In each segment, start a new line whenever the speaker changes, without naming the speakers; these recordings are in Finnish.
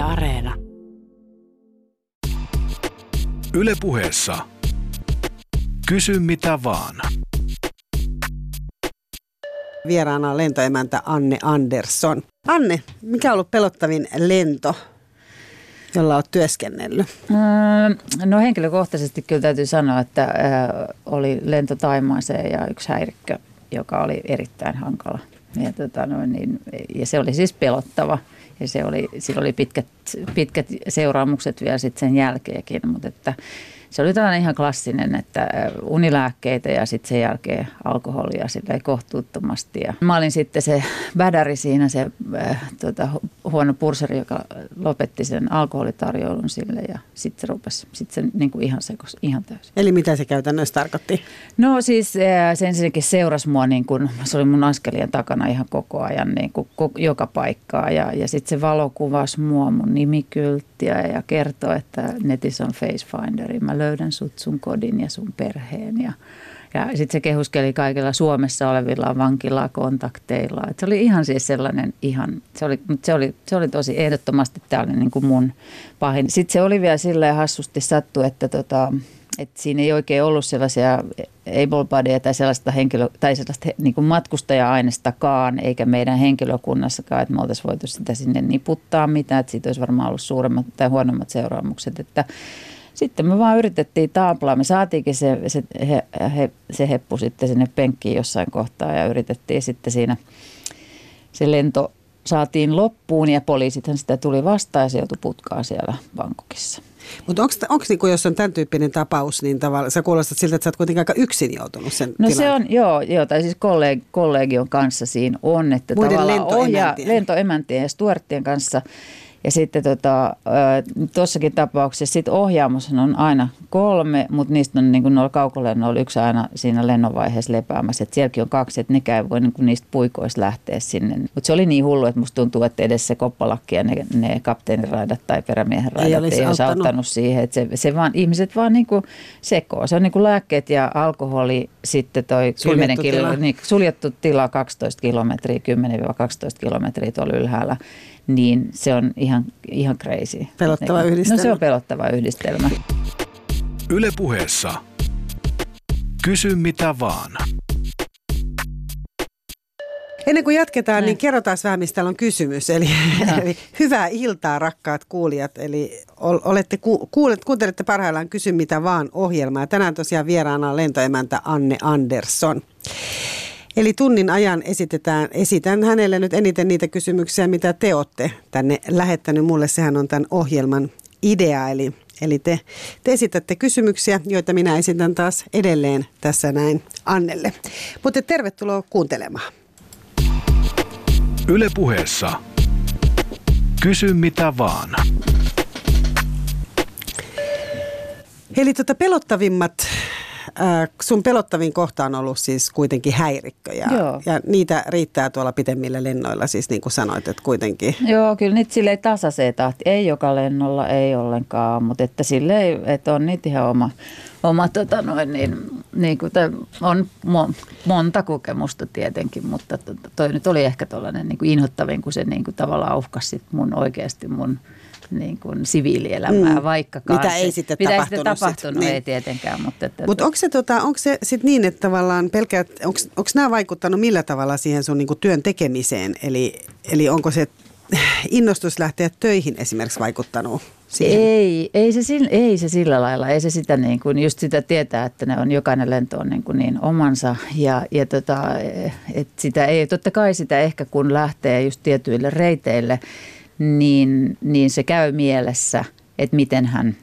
Yle Areena.
Yle puheessa. Kysy mitä vaan.
Vieraana on lentoemäntä Anne Andersson. Anne, mikä on ollut pelottavin lento, jolla olet työskennellyt?
Mm, no henkilökohtaisesti kyllä täytyy sanoa, että äh, oli lento Taimaaseen ja yksi häirikkö, joka oli erittäin hankala. Ja, tota, no, niin, ja se oli siis pelottava ja se oli, sillä oli pitkät, pitkät seuraamukset vielä sitten sen jälkeenkin, mutta että se oli tällainen ihan klassinen, että unilääkkeitä ja sitten sen jälkeen alkoholia sillä kohtuuttomasti. Ja mä olin sitten se bädäri siinä, se äh, tota, huono purseri, joka lopetti sen alkoholitarjoulun sille ja sitten se rupesi, sitten se niin kuin ihan sekos, ihan täysin.
Eli mitä se käytännössä tarkoitti?
No siis äh, se ensinnäkin seurasi mua, niin kuin, se oli mun askelien takana ihan koko ajan niin kuin, joka paikkaa ja, ja sitten se valokuvasi mua mun nimikylttiä ja kertoi, että netissä on Facefinderi. Mä löydän sut sun kodin ja sun perheen ja ja sitten se kehuskeli kaikilla Suomessa olevilla vankilaa kontakteilla. Et se oli ihan siis sellainen ihan, se oli, se oli, se oli tosi ehdottomasti oli niin kuin mun pahin. Sitten se oli vielä silleen hassusti sattu, että tota, että siinä ei oikein ollut sellaisia able tai sellaista, henkilö, tai sellaista niin kuin matkustaja-ainestakaan, eikä meidän henkilökunnassakaan, että me oltaisiin voitu sitä sinne niputtaa mitään, että siitä olisi varmaan ollut suuremmat tai huonommat seuraamukset, että sitten me vaan yritettiin taaplaa. Me saatiinkin se, se, he, he, se heppu sitten sinne penkkiin jossain kohtaa ja yritettiin sitten siinä se lento saatiin loppuun ja poliisithan sitä tuli vastaan ja se joutui putkaan siellä Bangkokissa.
Mutta onko niinku, jos on tämän tyyppinen tapaus, niin tavallaan sä kuulostat siltä, että sä oot kuitenkin aika yksin joutunut sen
No
tilanne.
se on, joo, joo tai siis kolleg, kollegion kanssa siinä on, että
Muiden
tavallaan ohjaa
lentoemäntien
ja stuarttien kanssa – ja sitten tota, tuossakin tapauksessa sit ohjaamossa on aina kolme, mutta niistä on niin noilla kaukolennoilla yksi aina siinä lennonvaiheessa lepäämässä. Et sielläkin on kaksi, että nekään ei voi niin niistä puikoista lähteä sinne. Mutta se oli niin hullu, että musta tuntuu, että edes se koppalakki ja ne, ne kapteeniraidat tai perämiehen raidat ei,
olisi
ei olisi
auttanut.
auttanut siihen. Että se, se vaan, ihmiset vaan niin kuin sekoo. Se on niin kuin lääkkeet ja alkoholi, sitten toi
Suljettu
10 kilo,
tila.
niin, suljettu tila 12 kilometriä, 10-12 kilometriä tuolla ylhäällä niin se on ihan, ihan crazy.
Pelottava
No
yhdistelmä.
se on pelottava yhdistelmä.
Yle puheessa. Kysy mitä vaan.
Ennen kuin jatketaan, niin
Näin.
kerrotaan vähän, mistä täällä on kysymys. Eli, eli hyvää iltaa, rakkaat kuulijat. Eli ol, olette ku, kuulet, kuuntelette parhaillaan Kysy mitä vaan ohjelmaa. Tänään tosiaan vieraana on lentoemäntä Anne Andersson. Eli tunnin ajan esitetään, esitän hänelle nyt eniten niitä kysymyksiä, mitä te olette tänne lähettänyt mulle. Sehän on tämän ohjelman idea. Eli, eli te, te esitätte kysymyksiä, joita minä esitän taas edelleen tässä näin Annelle. Mutta tervetuloa kuuntelemaan.
Yle puheessa. Kysy mitä vaan.
Eli tota pelottavimmat, äh, sun pelottavin kohta on ollut siis kuitenkin häirikkö ja,
Joo.
ja niitä riittää tuolla pitemmillä lennoilla siis niin kuin sanoit, että kuitenkin.
Joo, kyllä niitä silleen tasaiseen tahti. Ei joka lennolla, ei ollenkaan, mutta että silleen, että on niitä ihan oma, oma tota noin, niin, niin kuin on mo, monta kokemusta tietenkin, mutta to- toi nyt oli ehkä tuollainen niin kuin inhottavin, kun se niin kuin tavallaan uhkasi mun oikeasti mun niin kuin siviilielämää,
Mm.
vaikkakaan.
Mitä ei sitten
mitä
tapahtunut
Ei
sit,
sitten tapahtunut,
niin.
ei tietenkään. Mutta, että,
Mutta onko se, tota, onko se sit niin, että tavallaan pelkät, onko nämä vaikuttanut millä tavalla siihen sun niinku työn tekemiseen? Eli, eli onko se innostus lähteä töihin esimerkiksi vaikuttanut siihen?
Ei, ei se, sillä, ei se sillä lailla, ei se sitä niin kuin, just sitä tietää, että ne on, jokainen lento on niin, kuin niin omansa ja, ja tota, et sitä ei, totta kai sitä ehkä kun lähtee just tietyille reiteille, niin, niin se käy mielessä, että miten hän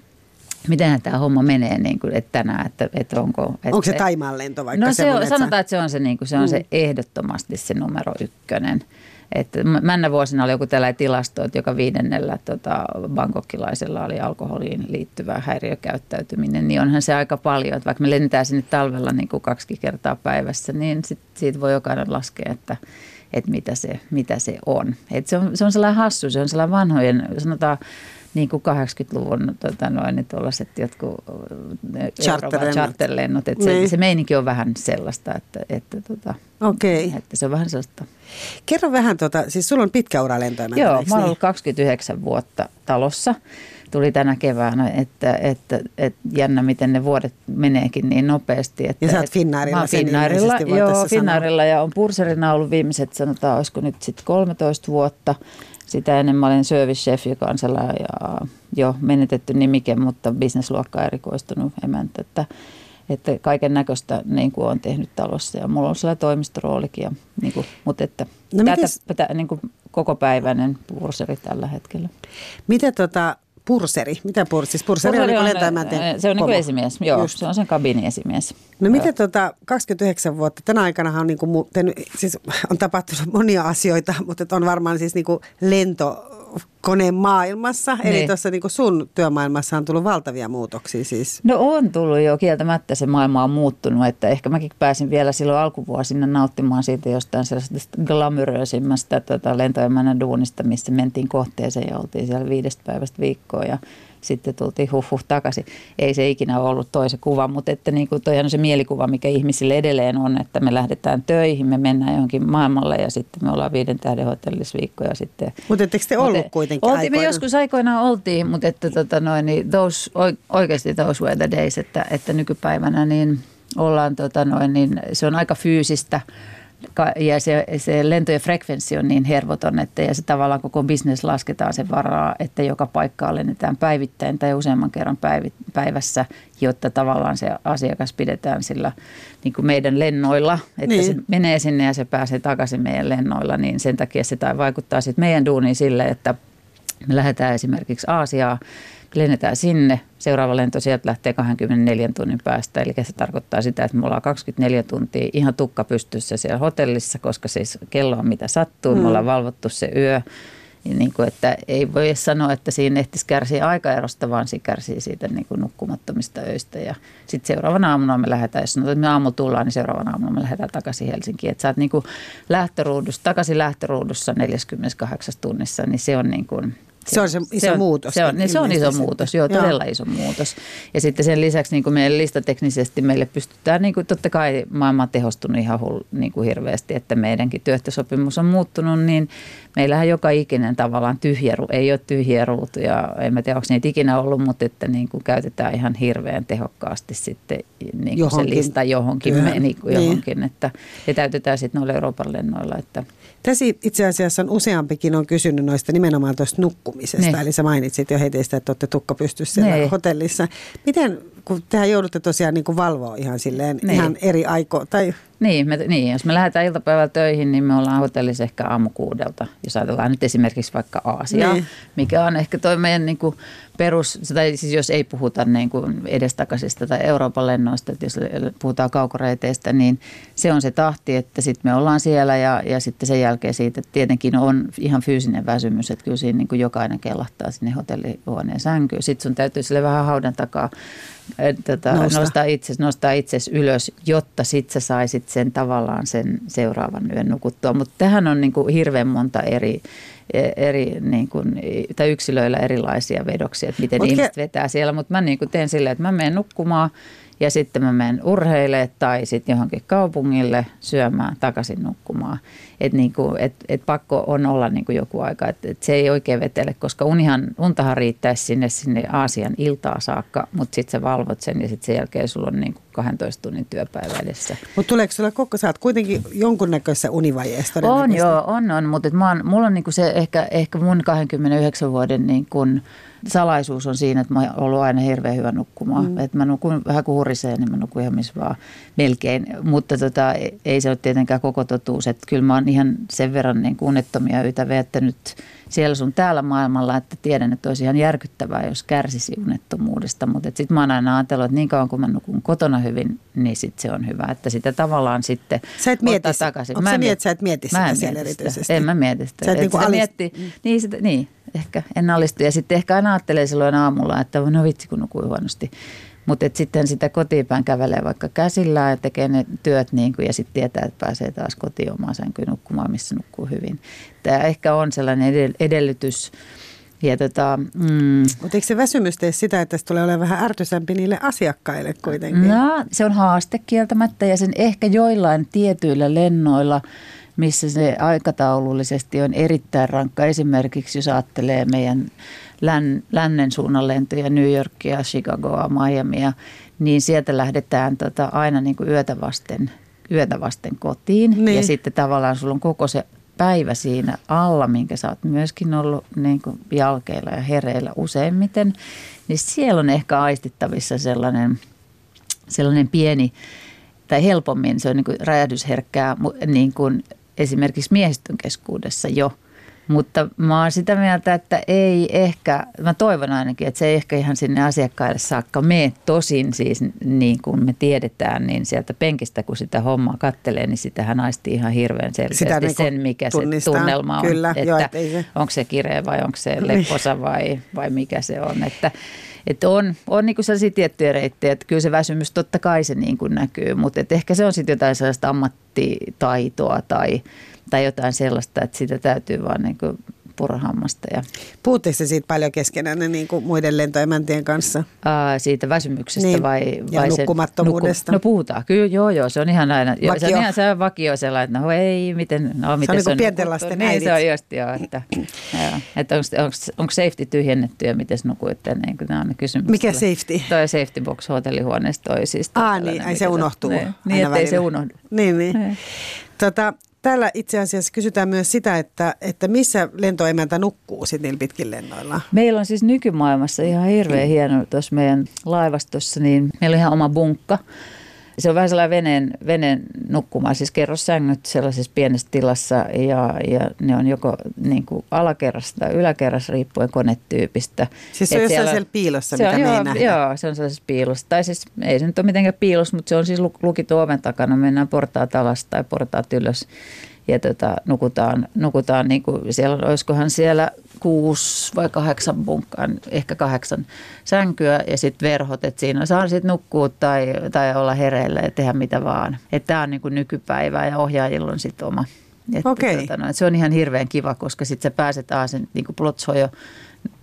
Mitenhän tämä homma menee niin kuin, että tänään, että, että onko... Että,
Onko se Taimaan lento vaikka
No se on, sanotaan, että se on se, niin kuin, se, on
Mm.
se ehdottomasti se numero ykkönen. Että männä vuosina oli joku tällainen tilasto, että joka viidennellä tota, bangkokkilaisella oli alkoholiin liittyvä häiriökäyttäytyminen, niin onhan se aika paljon. Että vaikka me lennetään sinne talvella niin kuin kaksi kertaa päivässä, niin sit, siitä voi jokainen laskea, että, että mitä, se, mitä se on. Et se on. Se on sellainen hassu, se on sellainen vanhojen, sanotaan niin kuin 80-luvun tota noin, tuollaiset jotkut
Charterlennot.
charterlennot. Että se,
Niin.
se meininki on vähän sellaista, että, että, tota,
Okei.
että se on vähän sellaista.
Kerro vähän, tota, siis sulla on pitkä ura lentoemäntä,
Joo, mä oon
niin?
ollut 29 vuutta talossa. Tuli tänä keväänä, että, että, että jännä miten ne vuodet meneekin niin nopeasti. Että,
Ja sä oot
että
Finnairilla
Mä
sen
Finnairilla, joo,
tässä
Finnairilla ja on purserina ollut viimeiset, sanotaan, olisiko nyt sitten 13 vuotta. Sitä ennen mä olin service chef, joka on sellainen jo menetetty nimike, mutta bisnesluokka erikoistunut emäntä. Että, että kaiken näköistä niin kuin olen tehnyt talossa ja mulla on sellainen toimistoroolikin. Ja, niin kuin, mutta että
No
tätä, tätä, niin kuin kokopäiväinen purseri tällä hetkellä.
Miten tota, purseri, mitä purseri? Siis purseri, on, niin lentoemänten
äh, se on niin kuin esimies, joo,
Just.
se on sen kabiniesimies.
No miten tota, 29 vuotta, tänä aikana on, mu- tehnyt, siis on tapahtunut monia asioita, mutta on varmaan siis niinku lentokoneen maailmassa, eli
Niin.
tuossa niinku sun työmaailmassa on tullut valtavia muutoksia siis.
No on tullut jo kieltämättä, se maailma on muuttunut, että ehkä mäkin pääsin vielä silloin alkuvuosina nauttimaan siitä jostain sellaisesta glamuröisimmästä tota, lentoemännän duunista, missä mentiin kohteeseen ja oltiin siellä viidestä päivästä viikkoa ja sitten tultiin huh huh takaisin. Ei se ikinä ollut toisen kuva, mutta että niin kuin toi on se mielikuva, mikä ihmisille edelleen on, että me lähdetään töihin, me mennään johonkin maailmalle ja sitten me ollaan viiden tähden hotellissa viikkoja sitten
Mutta ettekö te ollut
Mut,
kuitenkin
oltiin, Me
aikoina?
joskus aikoinaan oltiin, mutta että tota noin, niin those, oi- oikeasti those were the days, että, että nykypäivänä niin ollaan tota noin, niin se on aika fyysistä ja se, se lentojen frekvenssi on niin hervoton, että ja se tavallaan koko bisnes lasketaan sen varaa, että joka paikkaan lennetään päivittäin tai useamman kerran päivässä, jotta tavallaan se asiakas pidetään sillä niin kuin meidän lennoilla, että
Niin.
se menee sinne ja se pääsee takaisin meidän lennoilla, niin sen takia se tai vaikuttaa sitten meidän duuniin sille, että me lähdetään esimerkiksi Aasiaan, lennetään sinne, seuraava lento sieltä lähtee 24 tunnin päästä, eli se tarkoittaa sitä, että me ollaan 24 tuntia ihan tukka pystyssä siellä hotellissa, koska siis kello on mitä sattuu, me ollaan valvottu se yö, niin kuin, että ei voi sanoa, että siinä ehtisi kärsiä aikaerosta, vaan se kärsii siitä niin kuin nukkumattomista öistä. Ja sitten seuraavana aamuna me lähdetään, jos sanotaan, että me aamu tullaan, niin seuraavana aamuna me lähdetään takaisin Helsinkiin. Että sä oot niin kuin lähtöruudussa, takaisin lähtöruudussa 48 tunnissa, niin se on niin kuin,
Se on se iso
on,
muutos
Se on, niin se on iso
ilmeisesti
muutos,
sitten.
joo,
Joo.
todella iso muutos. Ja sitten sen lisäksi niin kuin meidän listateknisesti meille pystytään, niin kuin totta kai maailma on tehostunut ihan hull, niin kuin hirveästi, että meidänkin työehtosopimus on muuttunut, niin meillähän joka ikinen tavallaan tyhjä, ei ole tyhjiä ruutuja, en mä tiedä onko niitä ikinä ollut, mutta että niin kuin käytetään ihan hirveän tehokkaasti sitten niin kuin se lista johonkin, me, niin kuin
Niin.
johonkin että, ja täytetään sitten noilla Euroopan lennoilla, että
Tässä itse asiassa on useampikin on kysynyt noista nimenomaan tuosta nukkumisesta.
Niin.
Eli sä mainitsit jo heti sitä, että olette tukka pystyssä siellä
Niin.
hotellissa. Miten, kun tehän joudutte tosiaan niin kuin valvoa ihan silleen
Niin.
ihan eri aiko tai
Niin, me, niin, jos me lähdetään iltapäivällä töihin, niin me ollaan hotellissa ehkä aamu kuudelta. Jos ajatellaan nyt esimerkiksi vaikka Aasiaa,
Niin.
mikä on ehkä toi meidän niin kuin perus, tai siis jos ei puhuta niin kuin edestakaisista tai Euroopan lennoista, että jos puhutaan kaukoreiteistä, niin se on se tahti, että sitten me ollaan siellä ja, ja sitten sen jälkeen siitä että tietenkin on ihan fyysinen väsymys, että kyllä siinä niin kuin jokainen kellahtaa sinne hotellihuoneen sänkyyn. Sitten sun täytyy sille vähän haudan takaa tota,
Nousta.
nostaa itses, nostaa itses ylös, jotta sit sä saisit sen tavallaan sen seuraavan yön nukuttua. Mutta tähän on niin kuin hirveän monta eri, eri niin kuin, tai yksilöillä erilaisia vedoksia, että miten
Mut ke-
ihmiset vetää siellä. Mutta mä niin kuin teen silleen, että mä menen nukkumaan ja sitten mä menen urheille tai sitten johonkin kaupungille syömään, takaisin nukkumaan. Että niin kuin, et, et pakko on olla niin kuin joku aika, että et se ei oikein vetele, koska unihan, untahan riittäisi sinne, sinne Aasian iltaa saakka, mutta sitten sä valvot sen ja sitten sen jälkeen sulla on niin kuin 12 tunnin työpäivä edessä.
Mutta tuleeko sulla koko, sä oot kuitenkin jonkunnäköisessä univajeessa
On joo, on, on mutta et mä oon, mulla on niinku se ehkä, ehkä mun 29 vuoden niinku salaisuus on siinä, että mä oon ollut aina hirveän hyvä nukkumaan. Mm. Että mä nukun vähän kuin hurisee, niin mä nukun ihan missä vaan melkein. Mutta tota, ei se ole tietenkään koko totuus. Että kyllä mä oon ihan sen verran niin unettomia yötä viettänyt siellä sun täällä maailmalla, että tiedän, että olisi ihan järkyttävää, jos kärsisi unettomuudesta. Mutta sitten mä oon aina ajatellut, että niin kauan kun mä nukun kotona hyvin, niin sit se on hyvä. Että sitä tavallaan sitten
Sä et mieti,
ottaa takaisin.
onko
Mä en
niin,
miet-
että sä et mieti
Mä
sitä
en
siellä
mieti sitä.
erityisesti?
En mä mieti sitä.
Sä et
Et
niinku
sitä
alis-
miettii, niin, sitä, niin, ehkä en alistu. Ja sitten ehkä aina ajattelee silloin aamulla, että no vitsi kun nukui huonosti. Mutta sitten sitä kotiinpäin kävelee vaikka käsillä ja tekee ne työt niin kuin, ja sitten tietää, että pääsee taas kotiin omaan sänkyyn nukkumaan, missä nukkuu hyvin. Tämä ehkä on sellainen edell- edellytys Ja tota, mm,
Mutta eikö se väsymys tee sitä, että se tulee olemaan vähän ärtysämpi niille asiakkaille kuitenkin?
No, se on haaste kieltämättä ja sen ehkä joillain tietyillä lennoilla, missä se aikataulullisesti on erittäin rankka. Esimerkiksi jos ajattelee meidän län, lännen suunnan lentoja, New Yorkia, Chicagoa, Miamia, niin sieltä lähdetään tota aina niin kuin yötä vasten, yötä vasten kotiin.
Niin.
Ja sitten tavallaan sulla on koko se päivä siinä alla, minkä sä oot myöskin ollut niin kuin jalkeilla ja hereillä useimmiten, niin siellä on ehkä aistittavissa sellainen, sellainen pieni, tai helpommin se on niin kuin räjähdysherkkää niin kuin esimerkiksi miehistön keskuudessa jo. Mutta mä oon sitä mieltä, että ei ehkä, mä toivon ainakin, että se ei ehkä ihan sinne asiakkaille saakka mene. Tosin siis niin kuin me tiedetään, niin sieltä penkistä kun sitä hommaa kattelee, niin sitähän aistii ihan hirveän selkeästi
Sitä niin
sen, mikä se tunnelma on.
Kyllä,
että
joo, se-
onko se kireä vai onko se lepposa vai, vai mikä se on. Että, että on, on niin kuin sellaisia tiettyjä reittejä, että kyllä se väsymys totta kai se niin kuin näkyy, mutta että ehkä se on sitten jotain sellaista ammattitaitoa tai, tai jotain sellaista, että sitä täytyy vaan niin kuin purahammasta ja
Puhutteko te siitä paljon keskenään niin kuin muiden lentoemäntien kanssa?
ää, siitä väsymyksestä
Niin,
vai,
ja
vai
nukkumattomuudesta.
no puhutaan, kyllä joo joo, se on ihan aina, joo, se on
Vakio.
ihan se vakio sellainen, että no ei, miten, no miten
niin kuin
on
pienten
nukuttu.
lasten
Niin se on just joo, että, joo, että onko, onko safety tyhjennetty ja miten nukuitte, niin kuin nämä on ne kysymykset.
Mikä safety?
Toi safety box hotellihuoneessa toi siis.
Aa, niin, ai se unohtuu
Niin, niin ettei se
välillä.
unohdu.
Niin, niin.
Niin.
Tota, täällä itse asiassa kysytään myös sitä, että, että missä lentoemäntä nukkuu sitten pitkin lennoilla.
Meillä on siis nykymaailmassa ihan hirveän hieno tuossa meidän laivastossa, niin meillä on ihan oma bunkka. Se on vähän sellainen veneen, veneen nukkuma, siis kerrossängyt sellaisessa pienessä tilassa ja, ja ne on joko niin kuin alakerrassa tai yläkerrassa riippuen konetyypistä.
Siis se on
Et
jossain siellä piilossa,
se
mitä
on,
me ei
joo,
nähdä.
Joo, se on sellaisessa piilossa. Tai siis ei se nyt ole mitenkään piilossa, mutta se on siis lu- lukittu oven takana. Mennään portaat alas tai portaat ylös ja tota, nukutaan, nukutaan niin kuin siellä, olisikohan siellä kuusi vai kahdeksan bunkkaa, ehkä kahdeksan sänkyä ja sitten verhot, että siinä saa sitten nukkua tai, tai olla hereillä ja tehdä mitä vaan. Että tämä on niin kuin nykypäivää ja ohjaajilla on sitten oma. Että
Okei.
tota, no, että se on ihan hirveän kiva, koska sitten sä pääset aasen niin kuin plotsojo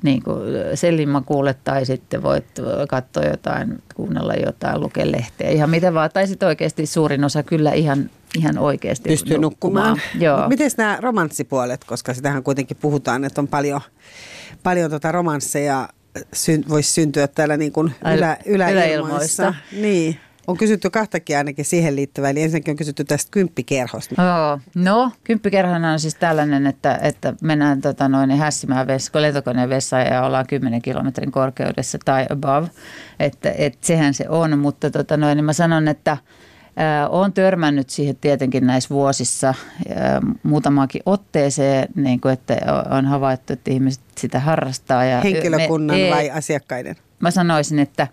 niin kuin sellimakuulle tai sitten voit katsoa jotain, kuunnella jotain, lukea lehteä, ihan mitä vaan. Tai sitten oikeasti suurin osa kyllä ihan, ihan oikeasti
Pystyy nukkumaan.
Joo.
Miten nämä romanssipuolet, koska sitähän kuitenkin puhutaan, että on paljon, paljon tota romansseja syn, voisi syntyä täällä niin kuin ylä, yläilmoissa.
yläilmoissa.
Niin. On kysytty kahtakin ainakin siihen liittyvää. Eli ensinnäkin on kysytty tästä kymppikerhosta.
Joo. No, kymppikerhona on siis tällainen, että, että mennään tota noin, hässimään vessa, lentokoneen vessaan ja ollaan 10 kilometrin korkeudessa tai above. Että, että sehän se on, mutta tota noin, niin mä sanon, että olen törmännyt siihen tietenkin näissä vuosissa muutamaankin otteeseen, niin kuin, että on havaittu, että ihmiset sitä harrastaa. Ja
Henkilökunnan
me-
vai asiakkaiden?
Mä sanoisin, että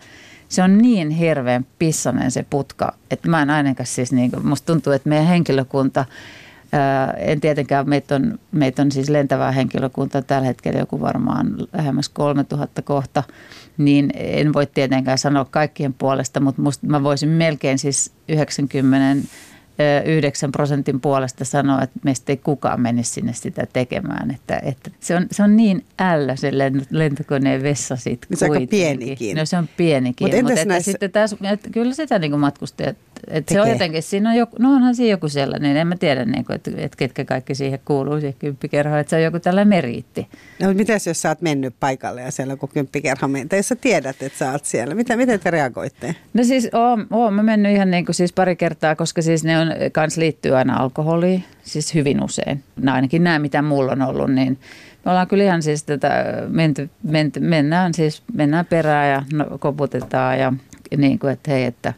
se on niin hirveän pissanen se putka, että mä en ainakaan siis, niin kuin, musta tuntuu, että meidän henkilökunta, ää, en tietenkään, meitä on, meitä on siis lentävää henkilökunta tällä hetkellä joku varmaan lähemmäs 3000 kohta, niin en voi tietenkään sanoa kaikkien puolesta, mutta musta mä voisin melkein siis 90 9 prosentin puolesta sanoa, että meistä ei kukaan menisi sinne sitä tekemään. Että, että se, on, se on niin ällä se lent- lentokoneen vessa sitten
Niin se on aika pienikin.
No se on pienikin.
Mut entäs
mutta että
näissä-
sitten taas, että kyllä sitä niin matkustajat, että se on jotenkin, siinä on joku, no onhan siinä joku sellainen, en mä tiedä, niin kuin, että, että ketkä kaikki siihen kuuluu, siihen kymppikerhoon, että se on joku tällainen meriitti.
No, mitäs jos sä oot mennyt paikalle ja siellä on kymppikerho tai jos sä tiedät, että sä oot siellä, mitä, miten te reagoitte?
No siis oon, oon mä mennyt ihan niin kuin siis pari kertaa, koska siis ne on, kans liittyy aina alkoholiin, siis hyvin usein. No ainakin nämä, mitä mulla on ollut, niin me ollaan kyllä ihan siis tätä, menty, menty, mennään siis, mennään perään ja no, koputetaan ja niin kuin, että hei, että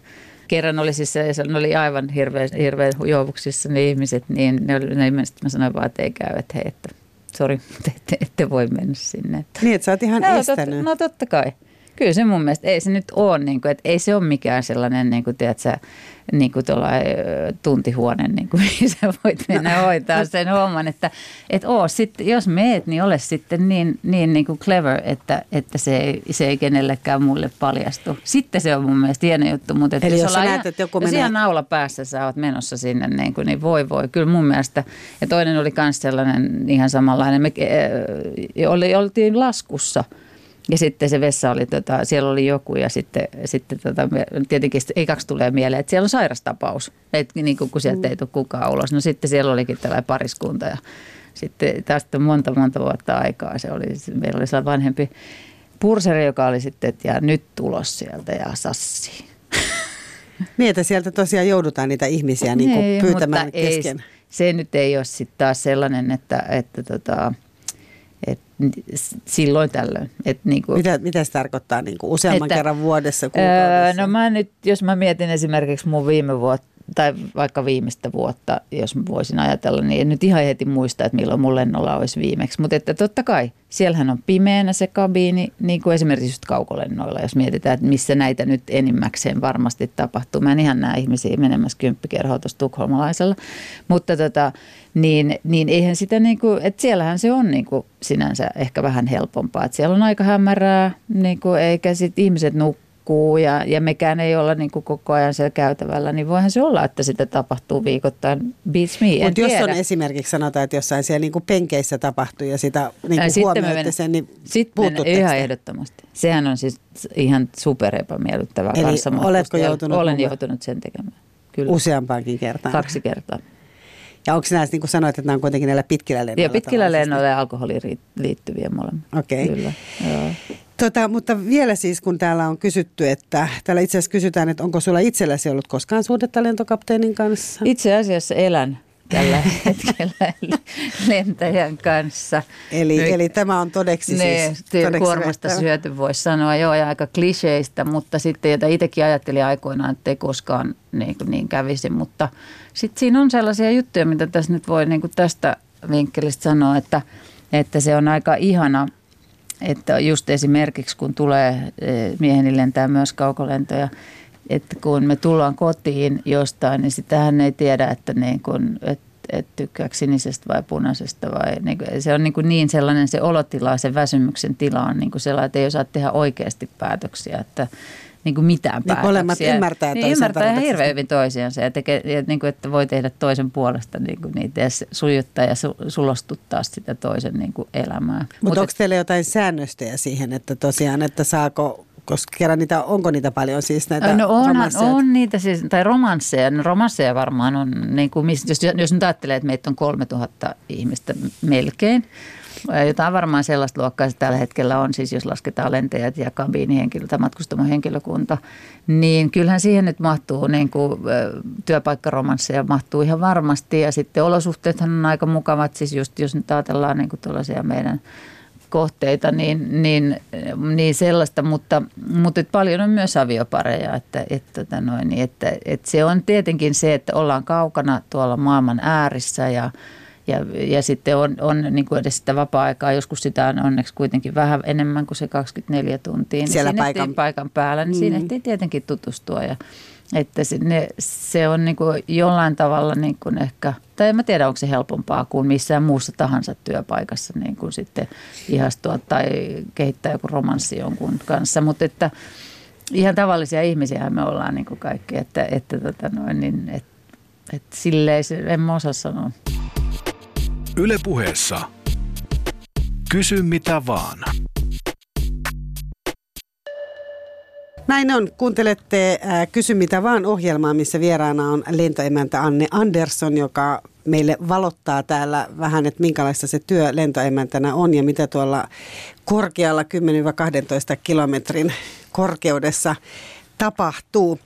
kerran oli siis se, se oli aivan hirveän, hirveän juovuksissa ne ihmiset, niin ne, oli, ne ihmiset, mä sanoin vaan, että ei käy, että hei, että sori, te ette, ette voi mennä sinne. Että.
Niin, että sä oot ihan
No,
estänyt.
totta, no totta kai. Kyllä se mun mielestä, ei se nyt ole, niin kuin, että ei se ole mikään sellainen, niin kuin, tiedätkö, niin kuin tuntihuone, niin kuin, missä voit mennä hoitaa sen homman, että et oo, sit, jos meet, niin ole sitten niin, niin, niin kuin clever, että, että se, ei, se ei kenellekään mulle paljastu. Sitten se on mun mielestä hieno juttu, mutta
Eli jos, jos näet, ihan, että joku
jos
menee...
ihan naula päässä sä oot menossa sinne, niin, kuin, niin voi voi, kyllä mun mielestä. Ja toinen oli myös sellainen ihan samanlainen, me äh, oli, oltiin laskussa – ja sitten se vessa oli, tota, siellä oli joku ja sitten, sitten tota, tietenkin ei kaksi tulee mieleen, että siellä on sairastapaus, et, niin kun sieltä ei tule kukaan ulos. No sitten siellä olikin tällainen pariskunta ja sitten tästä monta monta vuotta aikaa se oli, meillä oli sellainen vanhempi purseri, joka oli sitten, että ja nyt tulos sieltä ja sassi.
Niin, että sieltä tosiaan joudutaan niitä ihmisiä niin kuin ei, pyytämään kesken. Ei,
se nyt ei ole sitten taas sellainen, että, että tota, et silloin tällöin. Et niin kuin,
mitä, mitä se tarkoittaa niin kuin useamman että, kerran vuodessa,
kuukaudessa? no mä nyt, jos mä mietin esimerkiksi mun viime vuotta, tai vaikka viimeistä vuotta, jos voisin ajatella, niin en nyt ihan heti muista, että milloin mun lennolla olisi viimeksi. Mutta että totta kai, siellähän on pimeänä se kabiini, niin kuin esimerkiksi just kaukolennoilla, jos mietitään, että missä näitä nyt enimmäkseen varmasti tapahtuu. Mä en ihan näe ihmisiä menemässä kymppikerhoa tuossa tukholmalaisella, mutta tota, niin, niin eihän sitä niin kuin, että siellähän se on niin kuin sinänsä ehkä vähän helpompaa. Että siellä on aika hämärää, niin kuin, eikä sitten ihmiset nukkuu liikkuu ja, ja mekään ei olla niin kuin koko ajan siellä käytävällä, niin voihan se olla, että sitä tapahtuu viikoittain. Beats me,
Mutta jos tiedä. on esimerkiksi sanotaan, että jossain siellä niin kuin penkeissä tapahtuu ja sitä niin kuin huomioitte sen, niin
Sitten ihan ehdottomasti. Sehän on siis ihan super epämiellyttävää
Eli kanssa. oletko joutunut?
Olen joutunut sen tekemään. Kyllä.
Useampaankin kertaan?
Kaksi kertaa.
Ja onko nämä, niin kuin sanoit, että nämä on kuitenkin näillä pitkillä lennoilla?
Joo, pitkillä lennoilla ja alkoholiin liittyviä molemmat.
Okei. Okay. Kyllä, joo. Tota, mutta vielä siis, kun täällä on kysytty, että täällä itse asiassa kysytään, että onko sulla itselläsi ollut koskaan suhdetta lentokapteenin kanssa?
Itse asiassa elän tällä hetkellä lentäjän kanssa.
Eli, Nyt, eli tämä on todeksi
ne,
siis. Todeksi
kuormasta vettävä. syöty voisi sanoa, joo, ja aika kliseistä, mutta sitten, jota itsekin ajattelin aikoinaan, että ei koskaan niin, niin kävisi, mutta sitten siinä on sellaisia juttuja, mitä tässä nyt voi niin kuin tästä vinkkelistä sanoa, että, että se on aika ihana – että just esimerkiksi kun tulee, eh, mieheni lentää myös kaukolentoja, että kun me tullaan kotiin jostain, niin sitä hän ei tiedä, että, niin kun, että, että tykkääkö sinisestä vai punaisesta. Vai, niin kuin, se on niin, kuin niin sellainen se olotila, se väsymyksen tila on niin kuin sellainen, että ei osaa tehdä oikeasti päätöksiä. Että, niin kuin mitään niin päätöksiä.
Molemmat ymmärtää
niin ymmärtää ihan hirveän hyvin toisiansa ja, tekee, ja niin kuin, että voi tehdä toisen puolesta niin kuin niitä ja sujuttaa ja su, sulostuttaa sitä toisen niin kuin elämää.
Mutta Mut onko teillä jotain säännöstöjä siihen, että tosiaan, että saako koska kerran niitä, onko niitä paljon siis näitä
no onhan, on niitä siis, tai romansseja. No romansseja varmaan on, niin kuin, jos, jos nyt ajattelee, että meitä on 3000 ihmistä melkein, jotain varmaan sellaista luokkaa se tällä hetkellä on, siis jos lasketaan lentäjät ja kabiinihenkilö tai matkustamohenkilökunta, niin kyllähän siihen nyt mahtuu niin kuin, työpaikkaromansseja mahtuu ihan varmasti. Ja sitten olosuhteethan on aika mukavat, siis just jos nyt ajatellaan niin kuin meidän kohteita, niin, niin, niin sellaista, mutta, mutta että paljon on myös aviopareja, että, että, tota noin, että, että se on tietenkin se, että ollaan kaukana tuolla maailman äärissä ja ja, ja sitten on, on niin kuin edes sitä vapaa-aikaa, joskus sitä on onneksi kuitenkin vähän enemmän kuin se 24 tuntia. Niin
Siellä paikan,
paikan päällä, niin mm. siinä ehtii tietenkin tutustua. Ja, että se, ne, se on niin kuin jollain tavalla niin kuin ehkä, tai en mä tiedä onko se helpompaa kuin missään muussa tahansa työpaikassa niin kuin sitten ihastua tai kehittää joku romanssi jonkun kanssa. Mutta että ihan tavallisia ihmisiä me ollaan niin kuin kaikki, että, että tota noin, niin, että, että silleen en mä osaa sanoa.
Ylepuheessa Kysy mitä vaan.
Näin on. Kuuntelette äh, Kysy mitä vaan ohjelmaa, missä vieraana on lentoemäntä Anne Andersson, joka meille valottaa täällä vähän, että minkälaista se työ lentoemäntänä on ja mitä tuolla korkealla 10-12 kilometrin korkeudessa tapahtuu.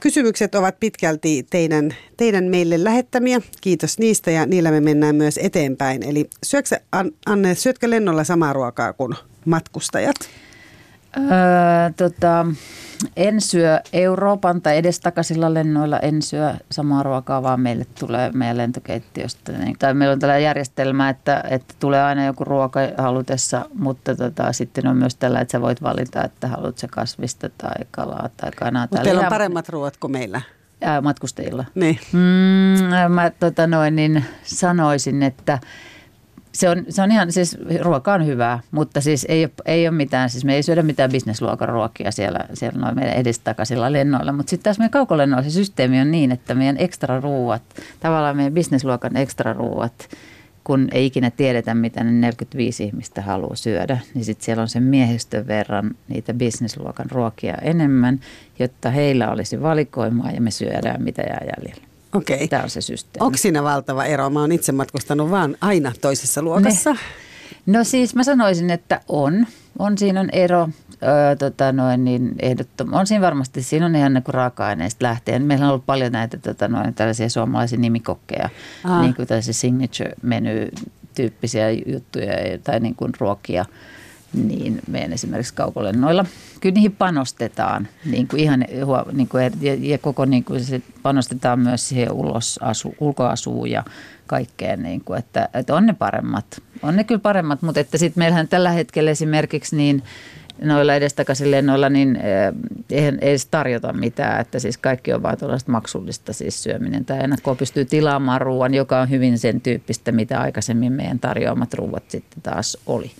Kysymykset ovat pitkälti teidän, teidän meille lähettämiä. Kiitos niistä ja niillä me mennään myös eteenpäin. Eli syöksä, Anne, syötkö lennolla samaa ruokaa kuin matkustajat?
Öö, tota, en syö Euroopan tai edestakaisilla lennoilla, en syö samaa ruokaa, vaan meille tulee meidän lentokeittiöstä. Niin, tai meillä on tällainen järjestelmä, että, että tulee aina joku ruoka halutessa, mutta tota, sitten on myös tällä, että sä voit valita, että haluat se kasvista tai kalaa tai kanaa.
Mutta teillä on paremmat ruoat kuin meillä.
Ää, matkustajilla.
Niin.
Mm, mä tota noin, niin sanoisin, että se on, se on ihan, siis ruoka on hyvää, mutta siis ei ei ole mitään, siis me ei syödä mitään bisnesluokan ruokia siellä, siellä noin meidän edestakaisilla lennoilla, mutta sitten taas meidän kaukolennoilla se systeemi on niin, että meidän ekstra ruuat, tavallaan meidän bisnesluokan ekstra ruuat, kun ei ikinä tiedetä, mitä ne 45 ihmistä haluaa syödä, niin sitten siellä on sen miehistön verran niitä bisnesluokan ruokia enemmän, jotta heillä olisi valikoimaa ja me syödään mitä jää jäljellä.
Okei.
Tämä on se systeemi.
Onko siinä valtava ero? Mä oon itse matkustanut vaan aina toisessa luokassa. Ne.
No siis mä sanoisin, että on. On siinä on ero. Öö, tota noin, niin ehdottom- on siinä varmasti, siinä on ihan niin kuin raaka-aineista lähtien. Meillä on ollut paljon näitä tota noin, tällaisia suomalaisia nimikokkeja, Aha. niin kuin tällaisia signature-menu-tyyppisiä juttuja tai niin kuin ruokia niin meidän esimerkiksi kaukolennoilla. Kyllä niihin panostetaan niin kuin ihan, niin kuin, ja, ja koko niin kuin se panostetaan myös siihen ulosasu, ulkoasuun ja kaikkeen, niin kuin, että, että on ne paremmat. On ne kyllä paremmat, mutta että sitten meillähän tällä hetkellä esimerkiksi niin noilla edestakaisin lennoilla, niin eh, eihän ei edes tarjota mitään, että siis kaikki on vaan tuollaista maksullista siis syöminen. Tai ennakkoon pystyy tilaamaan ruoan, joka on hyvin sen tyyppistä, mitä aikaisemmin meidän tarjoamat ruuat sitten taas oli.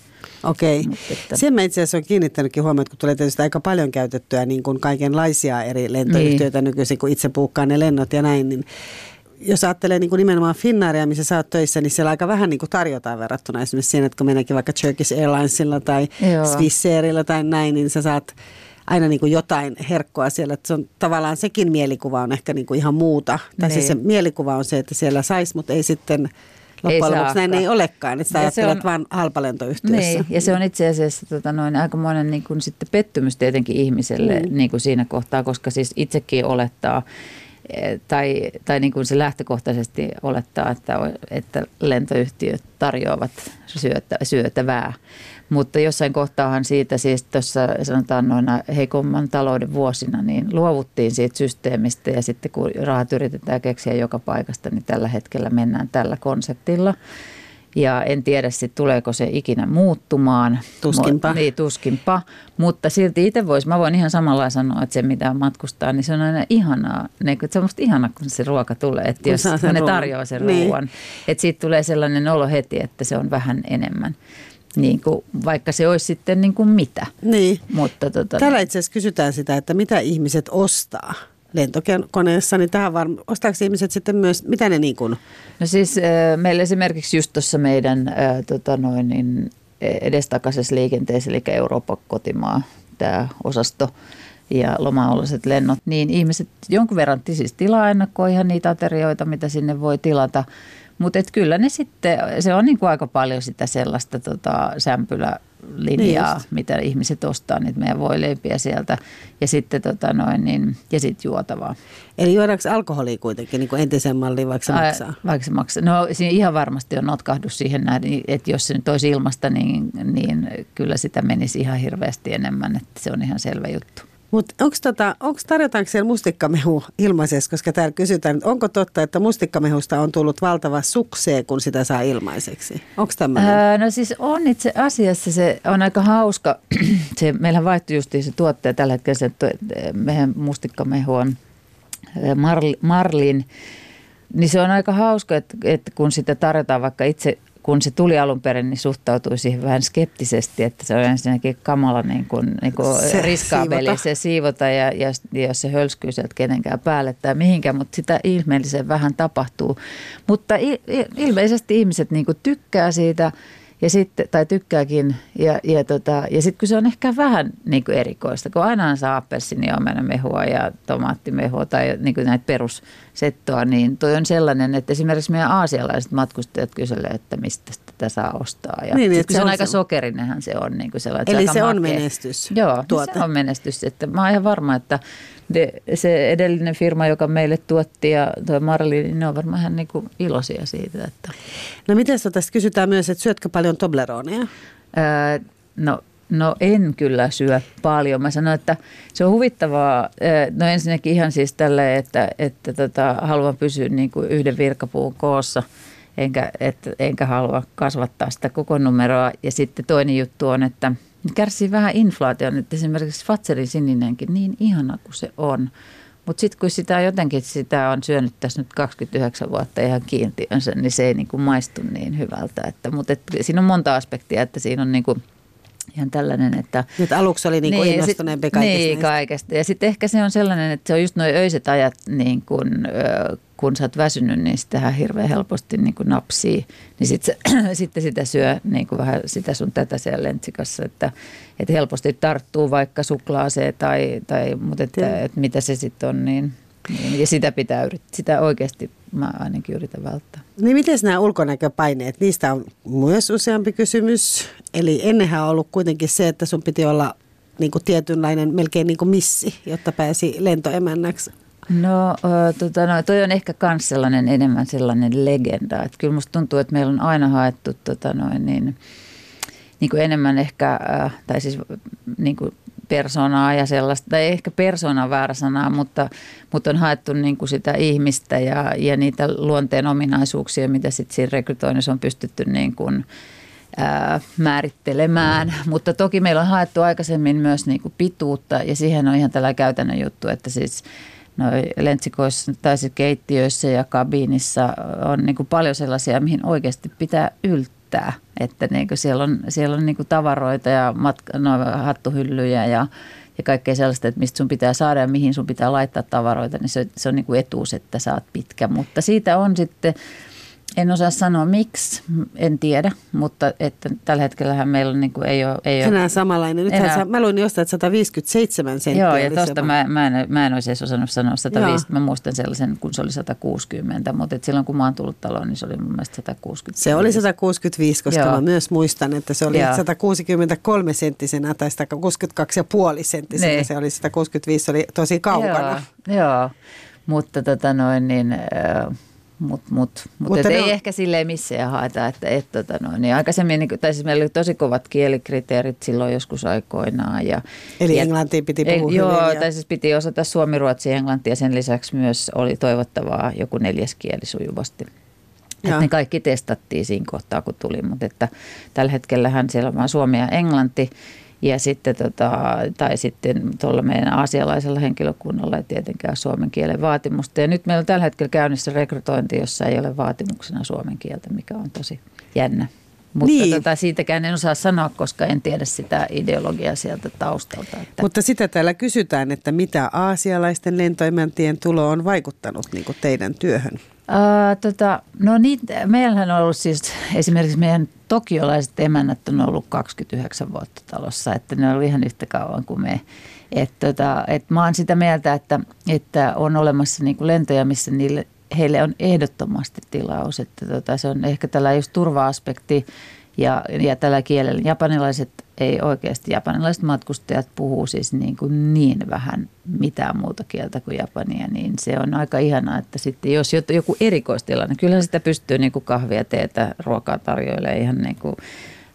Okei. Että... Sen mä itse asiassa olen kiinnittänytkin huomioon, kun tulee tietysti aika paljon käytettyä niin kuin kaikenlaisia eri lentoyhtiöitä niin. nykyisin, kun itse puukkaan ne lennot ja näin, niin jos ajattelee niin kuin nimenomaan Finnairia, missä sä oot töissä, niin siellä aika vähän niin kuin tarjotaan verrattuna esimerkiksi siihen, että kun meneekin vaikka Turkish Airlinesilla tai Swissairilla tai näin, niin sä saat aina niin kuin jotain herkkoa siellä. Että se on tavallaan sekin mielikuva on ehkä niin kuin ihan muuta. Tai niin. siis se mielikuva on se, että siellä saisi, mutta ei sitten loppujen lopuksi näin ei olekaan, että sä ajattelet on, vain halpalentoyhtiössä.
Niin, ja se on itse asiassa tota, noin, aikamoinen niin kuin, sitten pettymys tietenkin ihmiselle mm. niin kuin siinä kohtaa, koska siis itsekin olettaa, eh, tai, tai niin kuin se lähtökohtaisesti olettaa, että, että lentoyhtiöt tarjoavat syötä, syötävää. Mutta jossain kohtaahan siitä siis tuossa sanotaan noina heikomman talouden vuosina, niin luovuttiin siitä systeemistä ja sitten kun rahat yritetään keksiä joka paikasta, niin tällä hetkellä mennään tällä konseptilla. Ja en tiedä sitten tuleeko se ikinä muuttumaan.
Tuskinpa.
Mo, niin, tuskinpa. Mutta silti itse voisi, mä voin ihan samalla sanoa, että se mitä matkustaa, niin se on aina ihanaa. Niin, että se on musta ihanaa, kun se ruoka tulee. Että kun jos kun ne tarjoaa sen niin. ruoan. Että siitä tulee sellainen olo heti, että se on vähän enemmän niin kuin, vaikka se olisi sitten niin kuin mitä.
Niin. Mutta, tota, Täällä itse asiassa kysytään sitä, että mitä ihmiset ostaa lentokoneessa, niin tähän varmaan, ostaako ihmiset sitten myös, mitä ne niin kuin?
No siis meillä esimerkiksi just tuossa meidän tota noin, niin edestakaisessa liikenteessä, eli Euroopan kotimaa, tämä osasto, ja lomaolliset lennot, niin ihmiset jonkun verran siis tilaa ennakkoon ihan niitä aterioita, mitä sinne voi tilata. Mutta kyllä ne sitten, se on niin kuin aika paljon sitä sellaista tota, sämpylä linjaa, niin mitä ihmiset ostaa, niitä meidän voileipiä sieltä ja sitten tota noin, niin, ja sitten juotavaa.
Eli juodaanko alkoholia kuitenkin niin kuin entisen malliin, vaikka se Ai, maksaa?
Vaikka se maksaa. No siinä ihan varmasti on notkahdus siihen näin, että jos se nyt olisi ilmasta, niin, niin kyllä sitä menisi ihan hirveästi enemmän, että se on ihan selvä juttu.
Mutta onko tota, tarjotaanko siellä mustikkamehu ilmaiseksi, koska täällä kysytään, että onko totta, että mustikkamehusta on tullut valtava suksee, kun sitä saa ilmaiseksi? Onko tämmöinen?
no siis on itse asiassa, se on aika hauska. se, meillähän vaihtui just se tuottaja tällä hetkellä, se, meidän mustikkamehu on Marlin, niin se on aika hauska, että, että kun sitä tarjotaan vaikka itse kun se tuli alun perin, niin suhtautui siihen vähän skeptisesti, että se on ensinnäkin kamala niin kuin, niin kuin se riskaabeli siivota. se siivota ja, ja, ja jos se hölskyy sieltä kenenkään päälle tai mihinkään, mutta sitä ihmeellisen vähän tapahtuu. Mutta ilmeisesti ihmiset niin kuin tykkää siitä ja sitten, tai tykkääkin. Ja, ja, tota, ja sitten kun se on ehkä vähän niin kuin erikoista, kun aina saa appelsini mehua ja tomaattimehua tai niin kuin näitä perussettoa, niin toi on sellainen, että esimerkiksi meidän aasialaiset matkustajat kyselee, että mistä tätä saa ostaa. Ja niin, niin se, se on, on aika se... sokerinenhan se on. Niin kuin sellainen,
Eli
se,
se on menestys.
Joo, tuote. se on menestys. Että mä oon ihan varma, että de, se edellinen firma, joka meille tuotti ja tuo Marli, niin ne on varmaan ihan niin kuin iloisia siitä. Että.
No miten tästä kysytään myös, että syötkö paljon Tobleroneja?
Öö, no No en kyllä syö paljon. Mä sanoin, että se on huvittavaa. No ensinnäkin ihan siis tälle, että, että tota, haluan pysyä niin kuin yhden virkapuun koossa, enkä, et, enkä halua kasvattaa sitä koko numeroa. Ja sitten toinen juttu on, että kärsii vähän inflaation, että esimerkiksi Fatserin sininenkin, niin ihana kuin se on. Mutta sitten kun sitä jotenkin sitä on syönyt tässä nyt 29 vuotta ihan kiintiönsä, niin se ei niinku maistu niin hyvältä. Että, mutta et, siinä on monta aspektia, että siinä on niinku – ihan tällainen, että...
Nyt aluksi oli niin kuin niin, innostuneempi
kaikesta. Niin, kaikesta. Ja sitten ehkä se on sellainen, että se on just nuo öiset ajat, niin kun, kun sä oot väsynyt, niin sitähän hirveän helposti niin kuin napsii. Niin sit se, sitten sitä syö niin kuin vähän sitä sun tätä siellä lentsikassa, että, että helposti tarttuu vaikka suklaaseen tai, tai mutta että, että mitä se sitten on, niin niin, ja sitä pitää yrittää, sitä oikeasti mä ainakin yritän välttää.
Niin miten nämä ulkonäköpaineet, niistä on myös useampi kysymys. Eli ennenhän on ollut kuitenkin se, että sun piti olla niin kuin tietynlainen melkein niin kuin missi, jotta pääsi lentoemännäksi.
No, tota, no toi on ehkä myös sellainen enemmän sellainen legenda. Että kyllä musta tuntuu, että meillä on aina haettu tota, noin, niin, niin kuin enemmän ehkä, tai siis niin kuin persoonaa ja sellaista, tai ehkä persoona väärä sana, mutta, mutta on haettu niin kuin sitä ihmistä ja, ja niitä luonteen ominaisuuksia, mitä sitten siinä rekrytoinnissa on pystytty niin kuin, ää, määrittelemään. Mm. Mutta toki meillä on haettu aikaisemmin myös niin kuin pituutta ja siihen on ihan tällä käytännön juttu, että siis no, lentsikoissa tai siis keittiöissä ja kabiinissa on niin kuin paljon sellaisia, mihin oikeasti pitää yltää riittää. Että niin kuin siellä on, siellä on niin kuin tavaroita ja matka, no, hattuhyllyjä ja, ja kaikkea sellaista, että mistä sun pitää saada ja mihin sun pitää laittaa tavaroita, niin se, se on niin kuin etuus, että saat pitkä. Mutta siitä on sitten en osaa sanoa miksi, en tiedä, mutta että tällä hetkellä meillä on, niin kuin, ei ole... Ei
enää ole, samanlainen. Nythän enää, sä, mä luin jostain, että 157 senttiä
Joo, ja tuosta mä, mä, en, mä en olisi edes osannut sanoa 150. Mä muistan sellaisen, kun se oli 160, mutta et silloin kun mä oon tullut taloon, niin se oli mun mielestä 160.
Se oli 165, koska Joo. mä myös muistan, että se oli Joo. 163 senttisenä tai 162,5 senttisenä. Ne. Se oli 165, se oli tosi kaukana.
Joo, Joo. mutta tota noin niin... Äh, Mut, mut, mut Mutta ei on... ehkä silleen missään haeta, että et, tota no, niin aikaisemmin, niin, tai siis meillä oli tosi kovat kielikriteerit silloin joskus aikoinaan. Ja,
Eli ja, englantia piti puhua
ei, Joo, ja... tai siis piti osata suomi, ruotsi ja englantia ja sen lisäksi myös oli toivottavaa joku neljäs kieli sujuvasti. Että ne kaikki testattiin siinä kohtaa, kun tuli, mutta että tällä hetkellähän siellä on vain suomi ja englanti ja sitten tota, tai sitten tuolla meidän aasialaisella henkilökunnalla ei tietenkään suomen kielen vaatimusta. Ja nyt meillä on tällä hetkellä käynnissä rekrytointi, jossa ei ole vaatimuksena suomen kieltä, mikä on tosi jännä. Mutta niin. tota, siitäkään en osaa sanoa, koska en tiedä sitä ideologiaa sieltä taustalta.
Että. Mutta sitä täällä kysytään, että mitä aasialaisten lentoemäntien tulo on vaikuttanut niin teidän työhön?
Uh, tota, no niin, meillähän on ollut siis esimerkiksi meidän tokiolaiset emännät on ollut 29 vuotta talossa, että ne on ollut ihan yhtä kauan kuin me. Et tota, et mä oon sitä mieltä, että, että on olemassa niinku lentoja, missä niille, heille on ehdottomasti tilaus. Että tota, se on ehkä tällä just turva-aspekti ja, ja tällä kielellä. Japanilaiset ei oikeasti, japanilaiset matkustajat puhuu siis niin, kuin niin vähän mitään muuta kieltä kuin japania, niin se on aika ihanaa, että sitten jos joku erikoistilanne, kyllä sitä pystyy niin kuin kahvia, teetä, ruokaa tarjoilemaan ihan niin kuin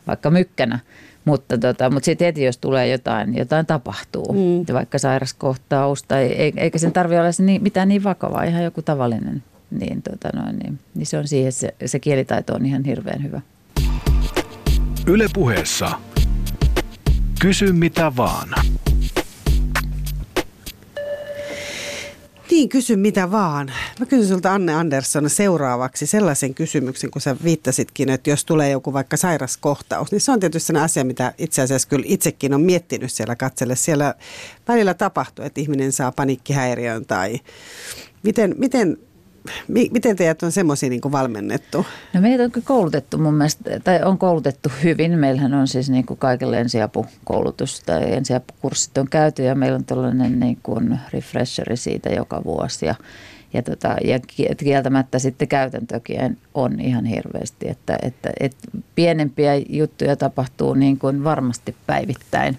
vaikka mykkänä. Mutta, tota, mutta sitten heti, jos tulee jotain, jotain tapahtuu, mm. vaikka sairaskohtaus, tai eikä sen tarvitse olla se niin, mitään niin vakavaa, ihan joku tavallinen, niin, tota noin, niin, niin se on siihen, se, se kielitaito on ihan hirveän hyvä.
Ylepuheessa Kysy mitä vaan.
Niin, kysy mitä vaan. Mä kysyn sulta Anne Andersson seuraavaksi sellaisen kysymyksen, kun sä viittasitkin, että jos tulee joku vaikka sairaskohtaus, niin se on tietysti sellainen asia, mitä itse asiassa kyllä itsekin on miettinyt siellä katselle. Siellä välillä tapahtuu, että ihminen saa paniikkihäiriön tai miten, miten Miten teidät on semmoisia niin valmennettu?
No meitä on koulutettu mun mielestä, tai on koulutettu hyvin. Meillähän on siis niin kuin kaikille ensiapukoulutus tai ensiapukurssit on käyty ja meillä on tällainen niin kuin refresheri siitä joka vuosi. Ja, ja, tota, ja kieltämättä sitten käytäntökin on ihan hirveästi, että, että, että pienempiä juttuja tapahtuu niin kuin varmasti päivittäin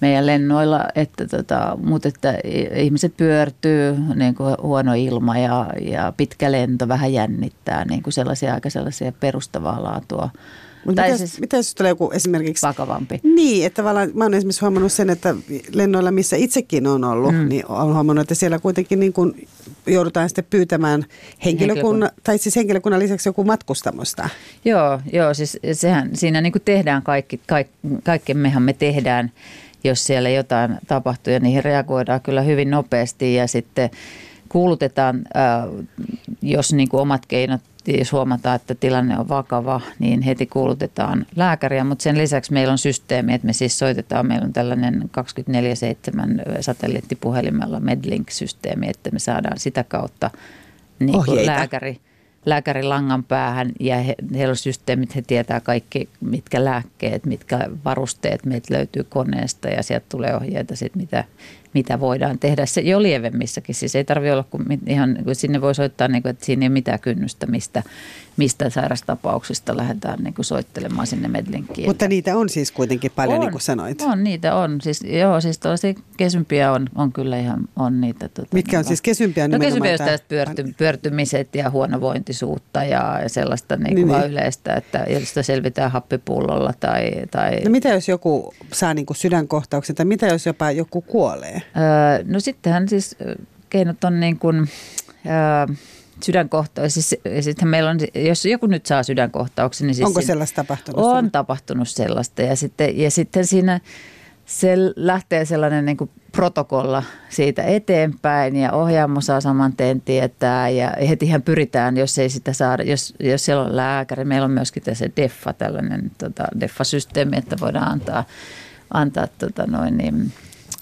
meidän lennoilla, että tota, mutta että ihmiset pyörtyy, niin kuin huono ilma ja, ja pitkä lento vähän jännittää, niin kuin sellaisia aika sellaisia perustavaa laatua
Mutta mitä, siis mitä jos tulee joku esimerkiksi...
Vakavampi.
Niin, että tavallaan mä oon esimerkiksi huomannut sen, että lennoilla, missä itsekin on ollut, mm. niin on huomannut, että siellä kuitenkin niin kuin joudutaan sitten pyytämään henkilökunnan, tai siis henkilökunnan lisäksi joku matkustamosta.
Joo, joo siis sehän siinä niin kuin tehdään kaikki, kaikki, kaikkemmehan me tehdään, jos siellä jotain tapahtuu ja niihin reagoidaan kyllä hyvin nopeasti ja sitten kuulutetaan, jos niin kuin omat keinot jos huomataan, että tilanne on vakava, niin heti kuulutetaan lääkäriä, mutta sen lisäksi meillä on systeemi, että me siis soitetaan, meillä on tällainen 24-7 satelliittipuhelimella Medlink-systeemi, että me saadaan sitä kautta niin kuin lääkäri, lääkäri langan päähän ja he, heillä on systeemit, he tietää kaikki, mitkä lääkkeet, mitkä varusteet meitä löytyy koneesta ja sieltä tulee ohjeita sitten, mitä, mitä voidaan tehdä se jo lievemmissäkin. Siis ei tarvitse olla, kun ihan sinne voi soittaa, niin kuin, että siinä ei ole mitään kynnystä, mistä, mistä sairastapauksista lähdetään niin kuin soittelemaan sinne Medlinkkiin.
Mutta niitä on siis kuitenkin paljon,
on,
niin kuin sanoit.
On, niitä on. Siis, joo, siis tällaisia kesympiä on, on kyllä ihan on niitä. Tota,
Mitkä on siis kesympiä?
No kesympiä on pyörty, pyörtymiset ja huonovointisuutta ja, ja sellaista niin kuin niin, niin. yleistä, että josta selvitään happipullolla. Tai, tai...
No mitä jos joku saa niin kuin sydänkohtauksen tai mitä jos jopa joku kuolee?
Öö, no sittenhän siis keinot on niin kuin, öö, sydänkohtaus. Siis, sitten meillä on, jos joku nyt saa sydänkohtauksen, niin siis
Onko sellaista tapahtunut?
On tapahtunut sellaista ja sitten, ja sitten siinä se lähtee sellainen niin kuin protokolla siitä eteenpäin ja ohjaamo saa saman teen tietää ja hetihän pyritään, jos ei sitä saada, jos, jos siellä on lääkäri, meillä on myöskin se DEFA, tällainen tota, DEFA-systeemi, että voidaan antaa, antaa tota noin niin,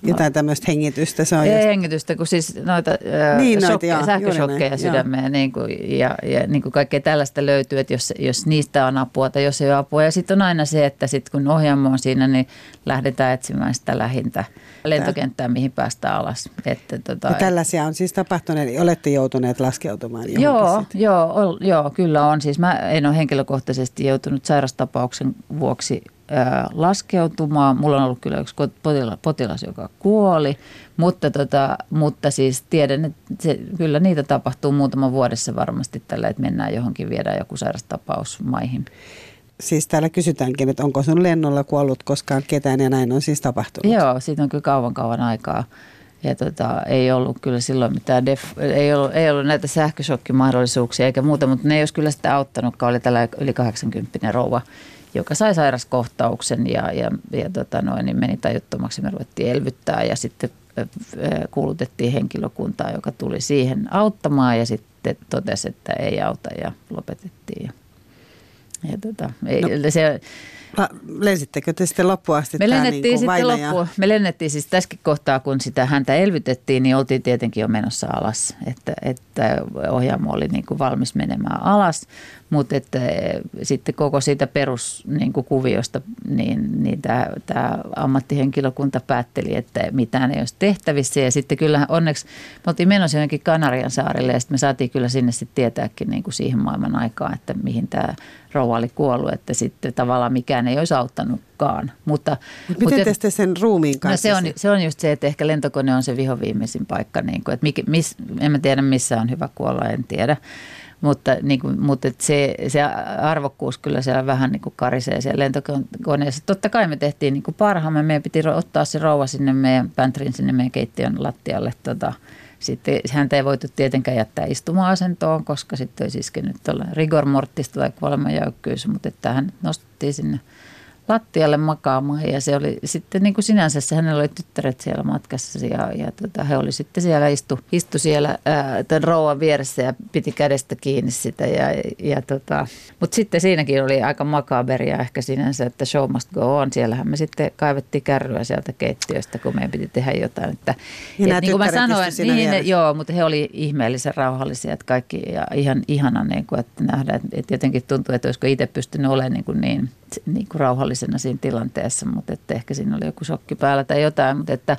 jotain tämmöistä hengitystä. Se on
Ei just... hengitystä, kun siis noita niin, shokkeja, noita, sähköshokkeja sydämeen niin kuin, ja, ja niin kuin kaikkea tällaista löytyy, että jos, jos niistä on apua tai jos ei ole apua. Ja sitten on aina se, että sit kun ohjaamo on siinä, niin lähdetään etsimään sitä lähintä lentokenttää, mihin päästään alas. Että,
tota, ja tällaisia on siis tapahtunut, eli olette joutuneet laskeutumaan
Joo, joo, joo, kyllä on. Siis mä en ole henkilökohtaisesti joutunut sairastapauksen vuoksi laskeutumaan. Mulla on ollut kyllä yksi potilas, joka kuoli, mutta, tota, mutta siis tiedän, että se, kyllä niitä tapahtuu muutama vuodessa varmasti tällä, että mennään johonkin, viedään joku sairastapaus maihin.
Siis täällä kysytäänkin, että onko sun lennolla kuollut koskaan ketään ja näin on siis tapahtunut?
Joo, siitä on kyllä kauan kauan aikaa. Ja tota, ei ollut kyllä silloin mitään, def, ei, ollut, ei ollut näitä sähköshokkimahdollisuuksia eikä muuta, mutta ne ei olisi kyllä sitä auttanutkaan. Oli tällä yli 80 rouva, joka sai sairaskohtauksen ja, ja, ja tota noin, niin meni tajuttomaksi. Me ruvettiin elvyttää ja sitten kuulutettiin henkilökuntaa, joka tuli siihen auttamaan ja sitten totesi, että ei auta ja lopetettiin. Ja, ja tota, ei, no. se,
Lensittekö te sitten loppuun asti?
Me lennettiin niin sitten loppuun. Me lennettiin siis tässäkin kohtaa, kun sitä häntä elvytettiin, niin oltiin tietenkin jo menossa alas. Että, että ohjaamo oli niin kuin valmis menemään alas. Mutta että eh, sitten koko siitä peruskuviosta, niin, niin, niin tämä, tämä ammattihenkilökunta päätteli, että mitään ei olisi tehtävissä. Ja sitten kyllä onneksi me oltiin menossa johonkin Kanarian saarille ja sitten me saatiin kyllä sinne sitten tietääkin niin kuin siihen maailman aikaan, että mihin tämä rouva oli kuollut, että sitten tavallaan mikään ei olisi auttanutkaan. Mutta,
Mut miten mutta, te sen ruumiin kanssa?
No se, on, se on just se, että ehkä lentokone on se vihoviimeisin paikka. Niin kuin, että mikä, miss, en mä tiedä missä on hyvä kuolla, en tiedä. Mutta, niin kuin, mutta se, se arvokkuus kyllä siellä vähän niin kuin karisee siellä lentokoneessa. Totta kai me tehtiin niin kuin parhaamme. Meidän piti ottaa se rouva sinne meidän päntrin sinne meidän keittiön lattialle tota, sitten häntä ei voitu tietenkään jättää istuma-asentoon, koska sitten olisi iskenyt rigor mortista tai kuolemanjäykkyys, mutta että hän nostettiin sinne – lattialle makaamaan ja se oli sitten niin kuin sinänsä, se hänellä oli tyttäret siellä matkassa ja, ja tota, he oli sitten siellä, istu, istu siellä ää, tämän rouvan vieressä ja piti kädestä kiinni sitä ja, ja tota, mutta sitten siinäkin oli aika makaberia ehkä sinänsä, että show must go on. Siellähän me sitten kaivettiin kärryä sieltä keittiöstä, kun meidän piti tehdä jotain. Että,
ja et, niin kuin mä sanoin, niin,
joo, mutta he oli ihmeellisen rauhallisia, että kaikki ja ihan ihana niin kuin, että nähdä, että, että jotenkin tuntuu, että olisiko itse pystynyt olemaan niin, kuin niin, niin kuin rauhallisena siinä tilanteessa, mutta että ehkä siinä oli joku shokki päällä tai jotain, mutta että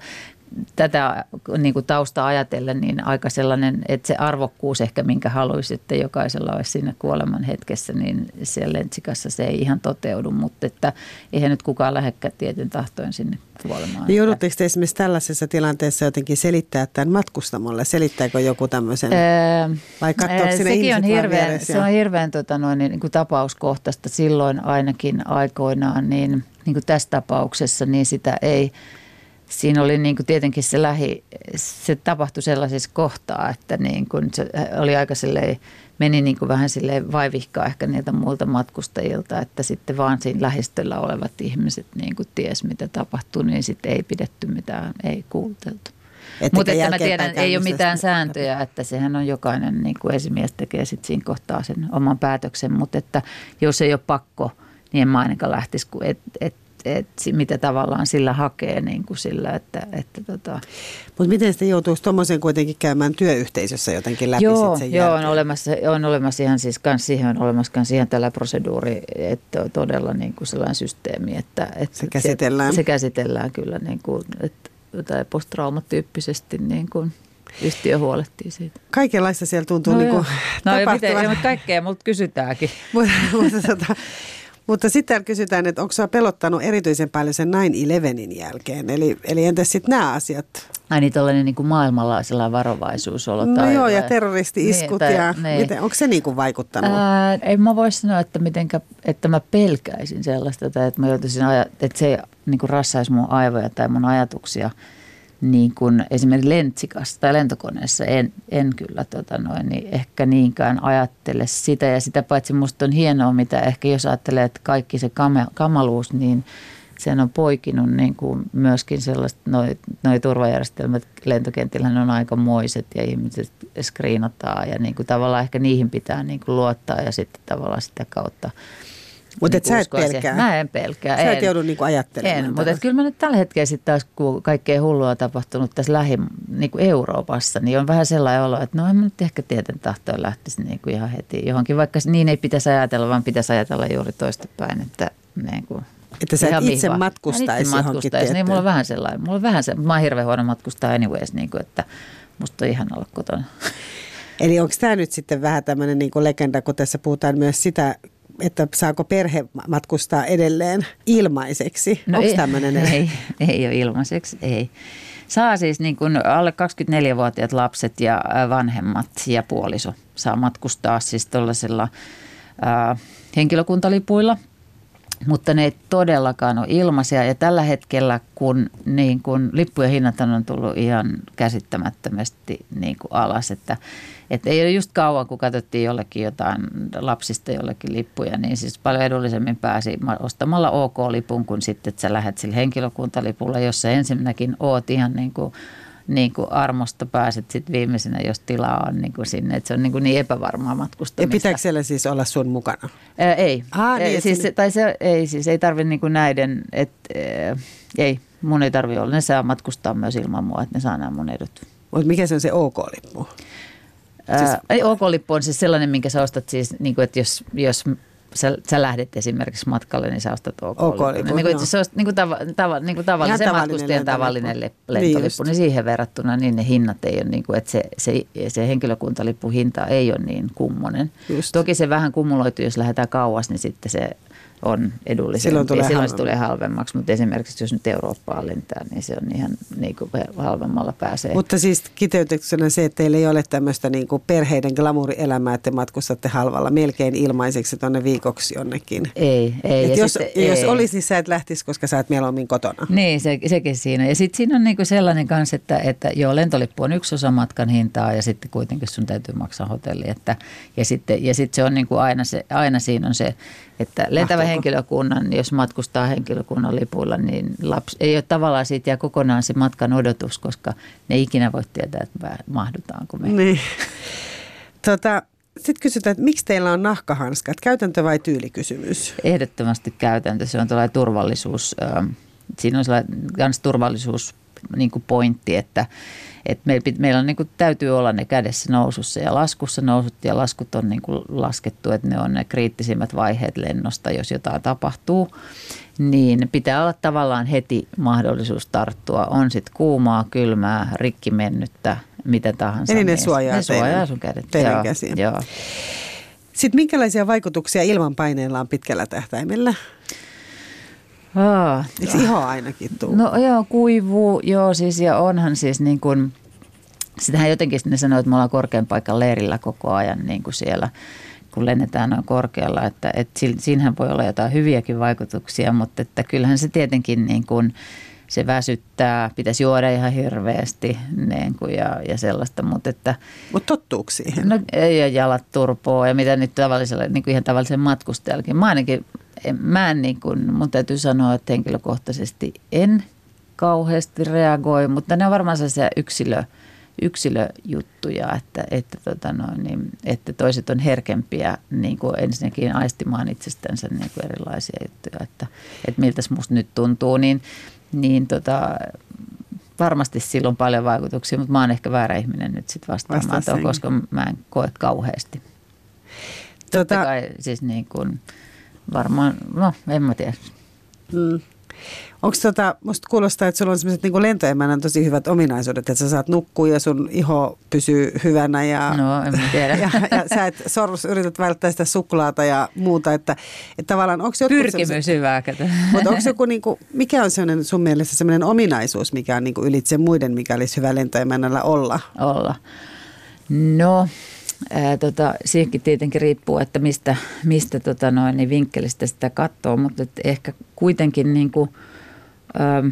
tätä niin kuin tausta ajatellen, niin aika sellainen, että se arvokkuus ehkä, minkä haluaisi, että jokaisella olisi siinä kuoleman hetkessä, niin siellä lentsikassa se ei ihan toteudu, mutta että eihän nyt kukaan lähekään tietyn tahtoin sinne kuolemaan.
Niin joudutteko te esimerkiksi tällaisessa tilanteessa jotenkin selittää tämän matkustamolle? Selittääkö joku tämmöisen? Öö, vai katsoako
Sekin on hirveän, se on hirveän tota noin, niin kuin tapauskohtaista silloin ainakin aikoinaan, niin, niin kuin tässä tapauksessa, niin sitä ei – siinä oli niin kuin tietenkin se lähi, se tapahtui sellaisessa kohtaa, että niin kuin se oli aika silleen, meni niin kuin vähän sille vaivihkaa ehkä niiltä muilta matkustajilta, että sitten vaan siinä lähistöllä olevat ihmiset niin kuin ties mitä tapahtuu, niin sitten ei pidetty mitään, ei kuulteltu. Mutta että mä tiedän, ei ole mitään sääntöjä, että sehän on jokainen niin kuin esimies tekee sitten siinä kohtaa sen oman päätöksen, mutta että jos ei ole pakko, niin en mä ainakaan lähtisi, kun et, et et, mitä tavallaan sillä hakee niin kuin sillä, että, että tota.
Mutta miten sitten joutuisi tuommoisen kuitenkin käymään työyhteisössä jotenkin läpi
joo,
sen
Joo, on olemassa, on olemassa ihan siis kans siihen on olemassa kans ihan tällä proseduuri, että todella niin kuin sellainen systeemi, että, että
se käsitellään.
Se, se käsitellään kyllä niin kuin, että, posttraumatyyppisesti niin kuin yhtiö huolehtii siitä.
Kaikenlaista siellä tuntuu no niin kuin
No miten, kaikkea multa kysytäänkin.
mutta, tota, mutta sitten kysytään, että onko sinua pelottanut erityisen paljon sen 9-11 jälkeen? Eli, eli entäs sitten nämä asiat?
Ai niin tällainen niin kuin maailmanlaisella varovaisuusolo.
No tai, joo, ja terroristi-iskut niin, ja niin. Miten, onko se niin kuin vaikuttanut? Ää,
ei mä voi sanoa, että, mitenkä, että mä pelkäisin sellaista, tai että, mä joutuisin, että se niin kuin rassaisi mun aivoja tai mun ajatuksia – niin kuin esimerkiksi lentsikassa tai lentokoneessa en, en kyllä tota noin, niin ehkä niinkään ajattele sitä. Ja sitä paitsi minusta on hienoa, mitä ehkä jos ajattelee, että kaikki se kamaluus, niin sen on poikinut niin kuin myöskin sellaista, noi, noi turvajärjestelmät lentokentillä on aika moiset ja ihmiset skriinataan ja niin kuin tavallaan ehkä niihin pitää niin kuin luottaa ja sitten tavallaan sitä kautta –
mutta niin sä et pelkää?
Mä en pelkää.
Sä
en.
et joudu niinku ajattelemaan.
En, mutta kyllä mä nyt tällä hetkellä sitten taas, kun kaikkea hullua on tapahtunut tässä lähi, niin kuin Euroopassa, niin on vähän sellainen olo, että no en mä nyt ehkä tieten tahtoon lähtisi niin kuin ihan heti johonkin, vaikka niin ei pitäisi ajatella, vaan pitäisi ajatella juuri toistepäin, että niin kuin
että sä et itse matkustaisi itse matkustaisi,
niin mulla on vähän sellainen, mulla on vähän se, mä oon hirveän huono matkustaa anyways, niin kuin, että musta on ihan olla kotona.
Eli onko tämä nyt sitten vähän tämmöinen niin legenda, kun tässä puhutaan myös sitä että saako perhe matkustaa edelleen ilmaiseksi?
No Onko tämmöinen? Ei, ei ole ilmaiseksi, ei. Saa siis niin kuin alle 24-vuotiaat lapset ja vanhemmat ja puoliso saa matkustaa siis tuollaisilla henkilökuntalipuilla – mutta ne ei todellakaan ole ilmaisia. Ja tällä hetkellä, kun, niin kun lippujen hinnat on tullut ihan käsittämättömästi niin kuin alas, että, että ei ole just kauan, kun katsottiin jollekin jotain lapsista jollekin lippuja, niin siis paljon edullisemmin pääsi ostamalla OK-lipun kuin sitten, että sä lähdet sillä henkilökuntalipulla, jossa ensinnäkin oot ihan niin kuin niin kuin armosta pääset sitten viimeisenä, jos tilaa on niin kuin sinne. Että se on niin, kuin niin epävarmaa matkustamista.
Ja pitääkö siellä siis olla sun mukana?
Ää, ei. Ah, niin, Ää, siis, sinne... tai se, ei, siis ei tarvitse niin kuin näiden, että ei, mun ei tarvitse olla. Ne saa matkustaa myös ilman mua, että ne saa nämä mun edut.
Mutta mikä se on se OK-lippu?
Siis... OK-lippu on siis sellainen, minkä sä ostat siis, niin kuin, että jos, jos sä, sä lähdet esimerkiksi matkalle, niin sä ostat OK. OK niin kuin, se on niin kuin, tava, tava, niin kuin tavallinen matkustajan tavallinen lentolippu, niin, niin siihen verrattuna niin ne hinnat ei ole, niin kuin, että se, se, se henkilökuntalippu hinta ei ole niin kummonen. Just. Toki se vähän kumuloituu, jos lähdetään kauas, niin sitten se on edullisempi. Silloin tulee, silloin se tulee halvemmaksi, mutta esimerkiksi jos nyt Eurooppaan lentää, niin se on ihan niin kuin halvemmalla pääsee.
Mutta siis kiteytyksenä se, että teillä ei ole tämmöistä niin kuin perheiden glamuurielämää, että matkustatte halvalla melkein ilmaiseksi tuonne viikoksi jonnekin.
Ei, ei.
jos, sitten, jos ei. olisi, niin sä et lähtisi, koska sä et mieluummin kotona.
Niin, se, sekin siinä. Ja sitten siinä on niin kuin sellainen kanssa, että, että joo, lentolippu on yksi osa matkan hintaa ja sitten kuitenkin sun täytyy maksaa hotelli. Että, ja sitten ja sitten se on niin kuin aina, se, aina siinä on se että lentävä henkilökunnan, jos matkustaa henkilökunnan lipuilla, niin lapsi, ei ole tavallaan siitä jää kokonaan se matkan odotus, koska ne ikinä voi tietää, että mahdutaanko me.
Niin. Tota, sitten kysytään, että miksi teillä on nahkahanskat? Käytäntö vai tyylikysymys?
Ehdottomasti käytäntö. Se on tällainen turvallisuus. Siinä on sellainen turvallisuus niin kuin pointti, että, että meillä, meillä on, niin kuin, täytyy olla ne kädessä nousussa ja laskussa nousut ja laskut on niin kuin laskettu, että ne on ne kriittisimmät vaiheet lennosta, jos jotain tapahtuu. niin pitää olla tavallaan heti mahdollisuus tarttua. On sitten kuumaa, kylmää, rikki mennyttä, mitä tahansa.
Eli ne suojaa,
ne suojaa sun kädet.
teidän
joo,
käsiä.
Joo.
Sitten minkälaisia vaikutuksia ilmanpaineella on pitkällä tähtäimellä?
Ah,
Eikö iho ainakin tuu?
No joo, kuivuu, joo siis ja onhan siis niin kuin, sitähän jotenkin ne sanoo, että me ollaan korkean paikan leirillä koko ajan niin kuin siellä kun lennetään noin korkealla, että, että siinähän voi olla jotain hyviäkin vaikutuksia, mutta että kyllähän se tietenkin niin kuin, se väsyttää, pitäisi juoda ihan hirveästi niin kuin ja, ja sellaista. Mutta että,
Mut tottuuko siihen?
No ei ja jalat turpoa ja mitä nyt tavalliselle, niin kuin ihan tavallisen matkustajallakin. Mä ainakin, en, mä en niin kuin, mun täytyy sanoa, että henkilökohtaisesti en kauheasti reagoi, mutta ne on varmaan sellaisia yksilö, yksilöjuttuja, että, että, tota noin, niin, että toiset on herkempiä niin kuin ensinnäkin aistimaan itsestänsä niin kuin erilaisia juttuja, että, että miltä musta nyt tuntuu, niin, niin tota, varmasti sillä on paljon vaikutuksia, mutta mä oon ehkä väärä ihminen nyt sitten vastaamaan tuohon, koska mä en koe kauheasti. Tota, Totta kai siis niin kuin, varmaan, no en mä tiedä.
Mm. Onko tota, musta kuulostaa, että sulla on sellaiset niin lentoemännän tosi hyvät ominaisuudet, että sä saat nukkua ja sun iho pysyy hyvänä ja,
no, en tiedä.
ja, ja sä et sorus, yrität välttää sitä suklaata ja muuta, että, että tavallaan onko
Pyrkimys hyvää.
Mutta onko joku, niin kuin, mikä on sellainen sun mielestä sellainen ominaisuus, mikä on niin kuin ylitse muiden, mikä olisi hyvä lentoemännällä olla?
Olla. No, Ää, tota, siihenkin tietenkin riippuu, että mistä, mistä tota noin, niin vinkkelistä sitä katsoo, mutta ehkä kuitenkin niin kuin, ää,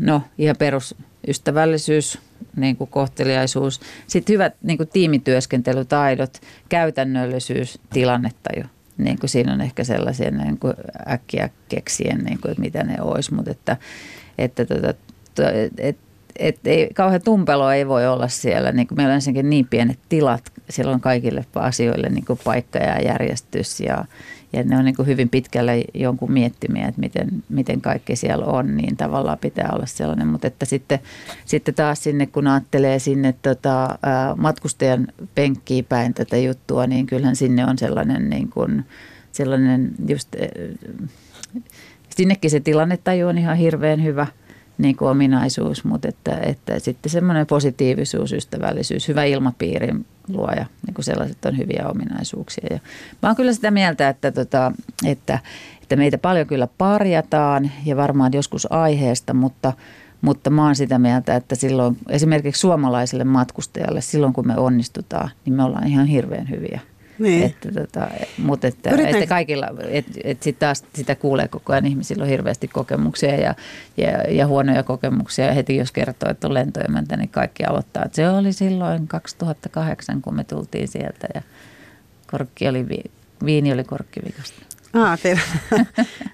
no, ihan perusystävällisyys, niin kuin kohteliaisuus, sitten hyvät niin kuin tiimityöskentelytaidot, käytännöllisyys, tilannetaju. Niin kuin siinä on ehkä sellaisia niin kuin äkkiä keksien, niin kuin, että mitä ne olisi, mutta että, että tota, et, et ei, kauhean tumpelo ei voi olla siellä. Niin meillä on ensinnäkin niin pienet tilat, siellä on kaikille asioille niin kuin paikka ja järjestys ja, ja ne on niin kuin hyvin pitkälle jonkun miettimiä, että miten, miten kaikki siellä on, niin tavallaan pitää olla sellainen. Mutta että sitten, sitten taas sinne, kun ajattelee sinne tota, matkustajan penkkiin päin tätä juttua, niin kyllähän sinne on sellainen, niin kuin, sellainen just, sinnekin se tilannetaju on ihan hirveän hyvä – niin kuin ominaisuus, mutta että, että sitten semmoinen positiivisuus, ystävällisyys, hyvä ilmapiirin luoja, niin kuin sellaiset on hyviä ominaisuuksia. Ja mä oon kyllä sitä mieltä, että, tota, että, että meitä paljon kyllä parjataan ja varmaan joskus aiheesta, mutta, mutta mä oon sitä mieltä, että silloin esimerkiksi suomalaiselle matkustajalle, silloin kun me onnistutaan, niin me ollaan ihan hirveän hyviä. Niin. Että, tota, mutta että, että kaikilla, että et sit taas sitä kuulee koko ajan, ihmisillä on hirveästi kokemuksia ja, ja, ja huonoja kokemuksia. Ja heti jos kertoo, että on lentoemäntä, niin kaikki aloittaa, että se oli silloin 2008, kun me tultiin sieltä ja korkki oli, viini oli korkkivikasta.
Ah, teillä,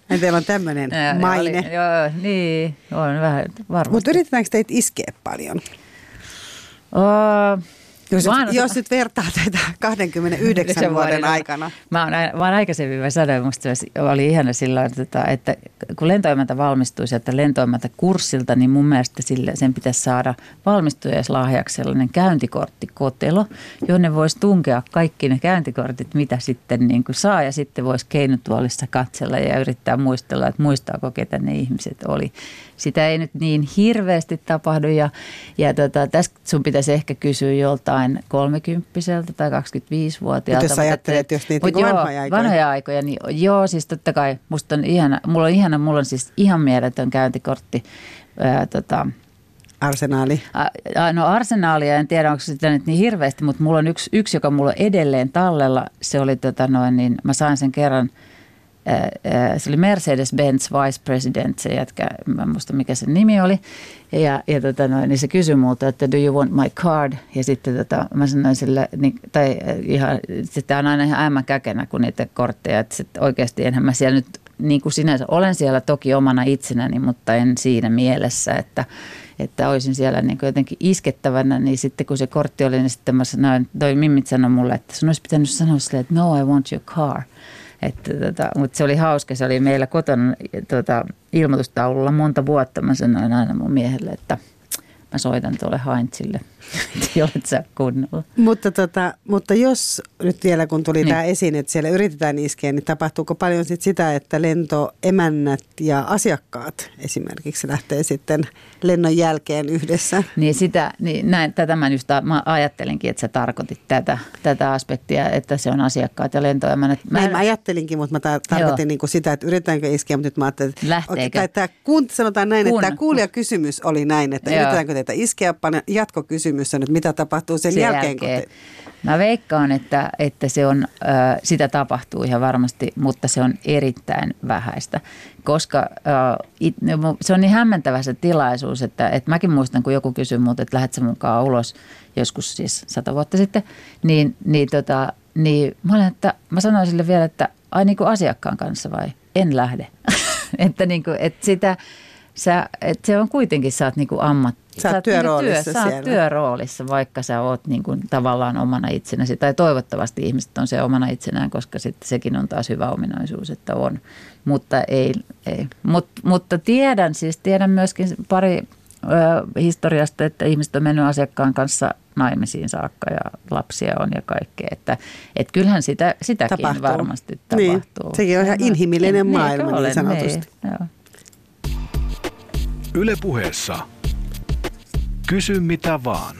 teillä on tämmöinen maine.
Oli, joo, niin, on vähän varmasti.
Mutta yritetäänkö teitä iskeä paljon?
Uh,
jos, nyt, jos nyt vertaa tätä 29 vuoden aikana.
Mä oon, mä oon aikaisemmin mä sanoin, musta oli ihana silloin, että, että kun lentoimäntä valmistui sieltä lentoimäntä kurssilta, niin mun mielestä sille, sen pitäisi saada valmistujaislahjaksi sellainen käyntikorttikotelo, jonne voisi tunkea kaikki ne käyntikortit, mitä sitten niin kuin saa. Ja sitten voisi keinotuolissa katsella ja yrittää muistella, että muistaako ketä ne ihmiset oli sitä ei nyt niin hirveästi tapahdu ja, ja tota, tässä sun pitäisi ehkä kysyä joltain kolmekymppiseltä tai 25-vuotiaalta.
Jos ajattelet, jos niitä
niin
vanhoja aikoja.
Vanhoja aikoja, niin joo, siis totta kai musta on ihana, mulla on ihana, mulla on siis ihan mieletön käyntikortti. Ää, tota,
Arsenaali.
No arsenaalia, en tiedä onko sitä nyt niin hirveästi, mutta mulla on yksi, yksi joka mulla on edelleen tallella. Se oli tota noin, niin mä sain sen kerran – se oli Mercedes-Benz Vice President, se jätkä, mä en muista mikä se nimi oli. Ja, ja tota noin, niin se kysyi multa, että do you want my card? Ja sitten tota, mä sanoin sille, niin, tai ihan, sitten on aina ihan ämmän käkenä kuin niitä kortteja, että sit oikeasti enhän mä siellä nyt, niin kuin sinänsä, olen siellä toki omana itsenäni, mutta en siinä mielessä, että, että olisin siellä niin kuin jotenkin iskettävänä, niin sitten kun se kortti oli, niin sitten mä sanoin, toi Mimmit sanoi mulle, että sun olisi pitänyt sanoa silleen, että no I want your car. Että tota, mutta se oli hauska, se oli meillä kotona tota, ilmoitustaululla monta vuotta. Mä sanoin aina mun miehelle, että mä soitan tuolle Heinzille, olet sä kunnolla.
Mutta, tota, mutta jos nyt vielä kun tuli
Niin.
tämä esiin, että siellä yritetään iskeä, niin tapahtuuko paljon sit sitä, että lentoemännät ja asiakkaat esimerkiksi lähtee sitten lennon jälkeen yhdessä?
Niin, sitä, niin näin, tätä mä just mä ajattelinkin, että sä tarkoitit tätä, tätä aspektia, että se on asiakkaat ja lentoemännät. Mä,
Näin mä ajattelinkin, mutta mä tar- tarkoitin niin kuin sitä, että yritetäänkö iskeä, mutta nyt mä ajattelin, että
Lähteekö?
tai tämä, kuun, sanotaan näin, että
Kun-
tämä kuulijakysymys oli näin, että
Joo.
yritetäänkö teitä iskeä, jatkokysymys on, että mitä tapahtuu sen,
sen
jälkeen, kun te,
Mä veikkaan, että, että se on, ö, sitä tapahtuu ihan varmasti, mutta se on erittäin vähäistä, koska ö, it, no, se on niin hämmentävä se tilaisuus, että, että mäkin muistan, kun joku kysyi multa, että lähdet sä mukaan ulos joskus siis sata vuotta sitten, niin, niin, tota, niin mä, olin, että, mä sanoin sille vielä, että ai niin kuin asiakkaan kanssa vai? En lähde. että, niin kuin, että sitä, sä, että se on kuitenkin, sä oot niin kuin ammat,
Sä oot
niinku
työroolissa
työ, sä oot
siellä.
työroolissa, vaikka sä oot niin kuin tavallaan omana itsenäsi. Tai toivottavasti ihmiset on se omana itsenään, koska sitten sekin on taas hyvä ominaisuus, että on. Mutta, ei, ei. Mut, mutta tiedän siis, tiedän myöskin pari ö, historiasta, että ihmiset on mennyt asiakkaan kanssa naimisiin saakka ja lapsia on ja kaikkea. Että et kyllähän sitä, sitäkin
Tapahtuu.
varmasti
Niin,
tapahtuu.
sekin on ihan inhimillinen
Niin,
maailma niin
olen,
sanotusti.
Niin, joo.
Yle puheessa. Kysy mitä vaan.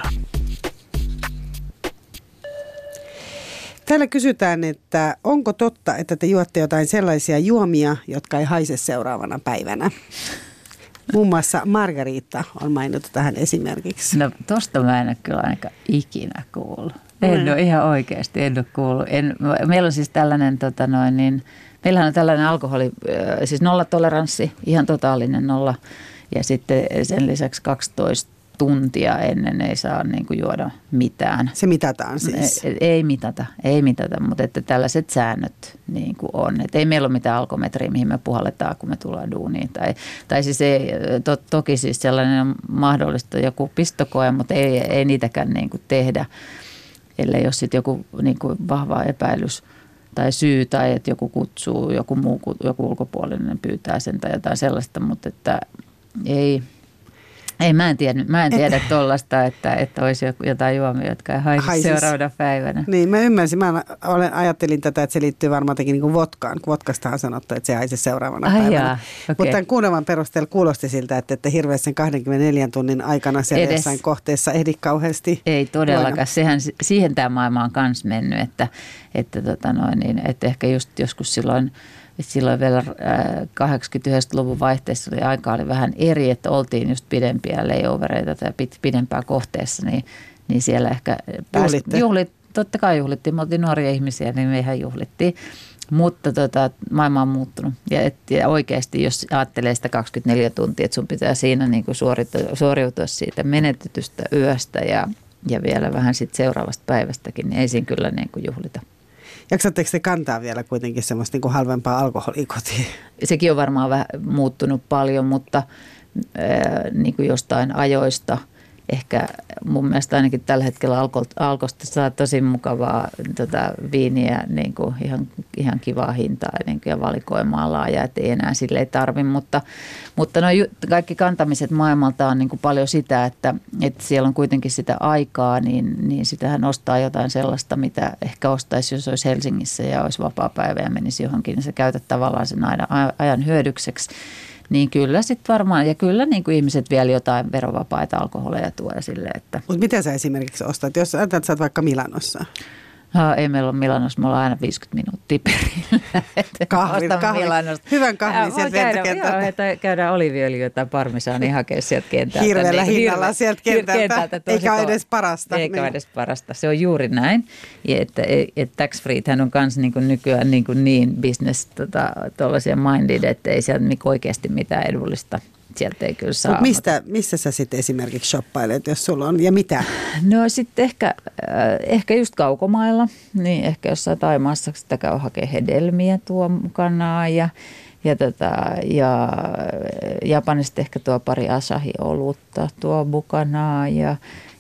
Täällä kysytään, että onko totta, että te juotte jotain sellaisia juomia, jotka ei haise seuraavana päivänä? Muun muassa Margarita on mainittu tähän esimerkiksi.
No tosta mä en ole kyllä ainakaan ikinä kuullut. En
Mm.
ole ihan oikeasti, en ole kuullut. En, meillä on siis tällainen, tota noin, niin, meillähän on tällainen alkoholi, äh, siis nollatoleranssi, ihan totaalinen nolla. Ja sitten sen lisäksi 12 tuntia ennen ei saa niin kuin juoda mitään.
Se mitataan siis.
Ei, ei mitata, ei mitata, mutta että tällaiset säännöt niin kuin on. Et ei meillä ole mitään alkometriä, mihin me puhalletaan, kun me tullaan duuniin. Tai, tai siis ei, to, toki siis sellainen on mahdollista joku pistokoe, mutta ei, ei niitäkään niin kuin tehdä, ellei ole sitten joku niin kuin vahva epäilys tai syy tai että joku kutsuu, joku muu, joku ulkopuolinen pyytää sen tai jotain sellaista, mutta että ei, ei, mä en tiedä, mä en tiedä tuollaista, että, että olisi jotain juomia, jotka ei haisi
Haisis.
seuraavana päivänä.
Niin, mä ymmärsin. Mä olen, ajattelin tätä, että se liittyy varmaan niin kuin vodkasta on sanottu, että se haisi seuraavana
Ai
päivänä.
jaa, okei.
Mutta tämän kuunnelman perusteella kuulosti siltä, että ette hirveästi sen 24 tunnin aikana siellä
Edes.
jossain kohteessa ehdi kauheasti.
Ei todellakaan. Sehän, siihen tämä maailma on myös mennyt, että, että, tota noin, niin, että ehkä just joskus silloin, että silloin vielä äh, 80-luvun vaihteessa oli aika oli vähän eri, että oltiin just pidempiä layovereita tai pit, pidempää kohteessa, niin, niin siellä ehkä
Juhlitte.
juhlit, totta kai juhlittiin, me oltiin nuoria ihmisiä, niin mehän juhlittiin. Mutta tota, maailma on muuttunut ja, et, ja oikeasti jos ajattelee sitä 24 tuntia, että sun pitää siinä niin kuin suoriutua, suoriutua siitä menetetystä yöstä ja, ja vielä vähän sit seuraavasta päivästäkin, niin ei siinä kyllä niin kuin juhlita.
Jaksatteko te kantaa vielä kuitenkin semmoista niin kuin halvempaa alkoholia kotiin?
Sekin on varmaan vähän muuttunut paljon, mutta ää, niin kuin jostain ajoista ehkä mun mielestä ainakin tällä hetkellä alko, alkosta saa tosi mukavaa tota, viiniä, niin kuin ihan, ihan kivaa hintaa niin kuin, ja valikoimaa laaja, että ei enää sille ei tarvi, mutta, mutta no, kaikki kantamiset maailmalta on niin kuin paljon sitä, että, että siellä on kuitenkin sitä aikaa, niin, niin sitähän ostaa jotain sellaista, mitä ehkä ostaisi, jos olisi Helsingissä ja olisi vapaa päivä ja menisi johonkin, niin sä käytät tavallaan sen ajan hyödykseksi. Niin kyllä sitten varmaan, ja kyllä niin kuin ihmiset vielä jotain verovapaita alkoholeja tuo esille. Että.
Mutta mitä sä esimerkiksi ostat, jos ajatellaan, että sä oot vaikka Milanossa?
Ha, ei meillä ole Milanossa, me ollaan aina 50 minuuttia perillä.
Kahvin, kahvin.
Milanosta.
Hyvän kahvin
Joo,
sieltä
käydään-
lentokentältä.
Joo, että käydään oliviöljyä tai parmesaania hakea sieltä kentältä.
Hirveällä
Niin,
hinnalla
hirve-
sieltä kentältä,
tosi
eikä ole edes parasta.
Eikä
Niin.
edes parasta. Se on juuri näin. Ja että, että tax freethän on myös niin kuin nykyään niin, kuin niin business tuollaisia minded, että ei sieltä niin oikeasti mitään edullista sieltä ei kyllä saa.
Mut mistä, missä sä sitten esimerkiksi shoppailet, jos sulla on, ja mitä?
No sitten ehkä, äh, ehkä just kaukomailla, niin ehkä jossain Taimaassa sitä käy hakemaan hedelmiä tuo mukanaan ja, ja, tota, ja Japanista ehkä tuo pari Asahi-olutta tuo mukanaan ja,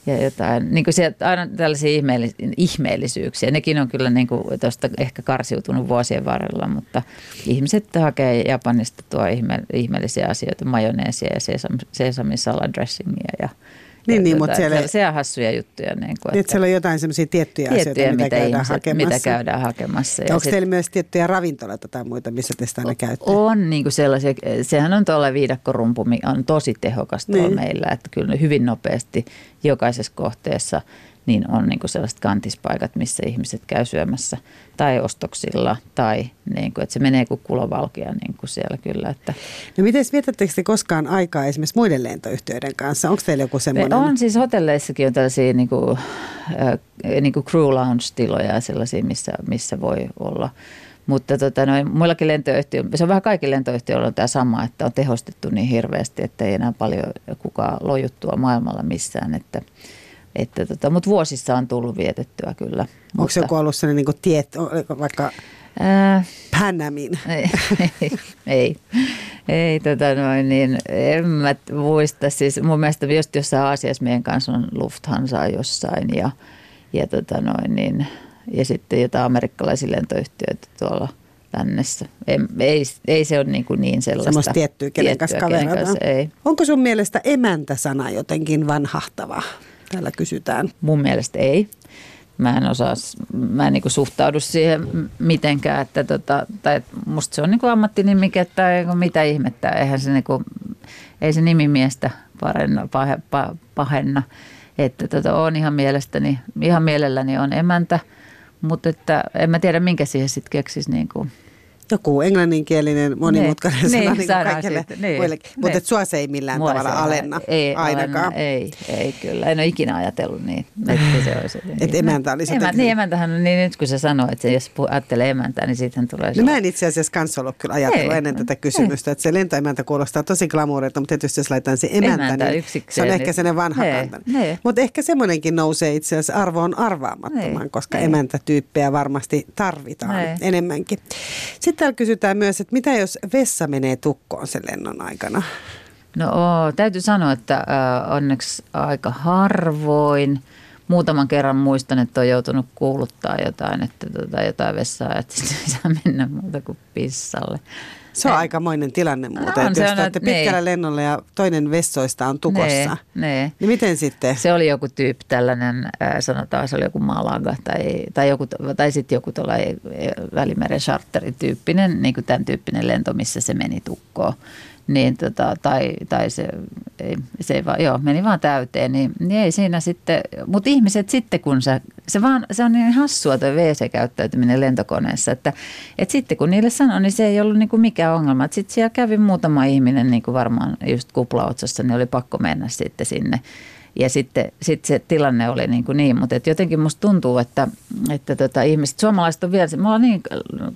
ja jotain, niin kuin sieltä aina tällaisia ihmeellis- ihmeellisyyksiä. Nekin on kyllä niin kuin tuosta ehkä karsiutunut vuosien varrella, mutta ihmiset hakee Japanista tuo ihme, ihmeellisiä asioita, majoneesia ja sesam, sesami salad dressingia ja
Niin, niin, mutta siellä-
Se on hassuja juttuja. Niin kuin,
Niin, että siellä on jotain semmoisia tiettyjä,
tiettyjä,
asioita, mitä, käydään
ihmiset,
hakemassa.
mitä käydään hakemassa. Ja
Onko
sit-
teillä myös tiettyjä ravintoloita tai muita, missä te sitä aina käytte?
On niin kuin sellaisia, sehän on tuolla viidakkorumpu, mikä on tosi tehokas tuolla
Niin.
meillä, että kyllä hyvin nopeasti jokaisessa kohteessa niin on niin kuin sellaiset kantispaikat, missä ihmiset käy syömässä tai ostoksilla tai niin kuin, että se menee kuin kulovalkia niin kuin siellä kyllä. Että
No miten vietättekö te koskaan aikaa esimerkiksi muiden lentoyhtiöiden kanssa? Onko teillä joku
Me
semmoinen?
on siis hotelleissakin on tällaisia niin kuin, äh, niin kuin crew lounge-tiloja ja sellaisia, missä, missä voi olla. Mutta tota, noin, muillakin lentoyhtiöillä, se on vähän kaikilla lentoyhtiöillä on tämä sama, että on tehostettu niin hirveästi, että ei enää paljon kukaan lojuttua maailmalla missään. Että, että tota, mutta vuosissa on tullut vietettyä kyllä.
Onko
mutta,
joku ollut sellainen niin tiet, vaikka
Äh,
Panamin?
ei, ei, ei tota noin, niin en mä muista. Siis mun mielestä just jossain Aasiassa meidän kanssa on Lufthansa jossain ja, ja, tota noin, niin, ja sitten jotain amerikkalaisia lentoyhtiöitä tuolla lännessä. Ei, ei, ei se ole niin, kuin niin sellaista.
Semmoista tiettyä, kenen kanssa
tiettyä, kenen
kaverataan.
kanssa ei.
Onko sun mielestä emäntä-sana jotenkin vanhahtava? Täällä kysytään.
Mun mielestä ei. Mä en osaa, mä en niinku suhtaudu siihen mitenkään, että tota, tai musta se on niinku ammattinimike tai mitä ihmettä. Eihän se niinku, ei se nimimiestä parenna, pahe, pa, pahenna. Että tota, on ihan mielestäni, ihan mielelläni on emäntä, mutta että en mä tiedä minkä siihen sitten keksisi niinku.
Joku englanninkielinen monimutkainen
Niin,
sana
niin,
niin kuin
sana
kaikille
niin,
muillekin. Mutta
niin.
sua se ei millään
Mua
tavalla alenna
ei,
ainakaan.
Alenna, ei, ei kyllä. En ole ikinä ajatellut niin. Että se olisi jotenkin-
Et emäntä olisi
Emä,
jotenkin-
Niin emäntähän on, niin nyt kun se sanoo, että jos ajattelee emäntää, niin siitähän tulee
No mä en itse asiassa kanssa ollut kyllä ajatellut
Ei.
ennen tätä kysymystä, että se lentoemäntä kuulostaa tosi glamourilta, mutta tietysti jos laitetaan se emäntä,
Emäntä
niin se on ehkä
niin-
sellainen vanha kanta. Mutta ehkä semmoinenkin nousee itse asiassa arvoon arvaamattoman,
Nee,
koska emäntätyyppejä varmasti tarvitaan enemmänkin. Sitten täällä kysytään myös, että mitä jos vessa menee tukkoon sen lennon aikana?
No täytyy sanoa, että onneksi aika harvoin. Muutaman kerran muistan, että on joutunut kuuluttaa jotain, että tota, jotain vessaa, että sitten ei saa mennä muuta kuin pissalle.
Se on aikamoinen tilanne muuten, että jos olette
että-
pitkällä
nee.
lennolla ja toinen vessoista on tukossa,
Nee, nee.
niin miten sitten?
Se oli joku tyyppi tällainen, äh, sanotaan se oli joku Malaga tai, tai, joku, tai sitten joku tuolla Välimeren charterityyppinen, niin kuin tämän tyyppinen lento, missä se meni tukkoon. Niin tota, tai, tai se, ei, se ei vaan, joo, meni vaan täyteen, niin, niin ei siinä sitten, mutta ihmiset sitten kun sä, se, vaan, se on niin hassua tuo WC-käyttäytyminen lentokoneessa, että, että sitten kun niille sanoi, niin se ei ollut niin kuin mikään ongelma. Sitten siellä kävi muutama ihminen niin kuin varmaan just kuplaotsassa, niin oli pakko mennä sitten sinne. Ja sitten sit se tilanne oli niin, kuin niin mutta et jotenkin musta tuntuu, että, että tota, ihmiset, suomalaiset on vielä, me ollaan niin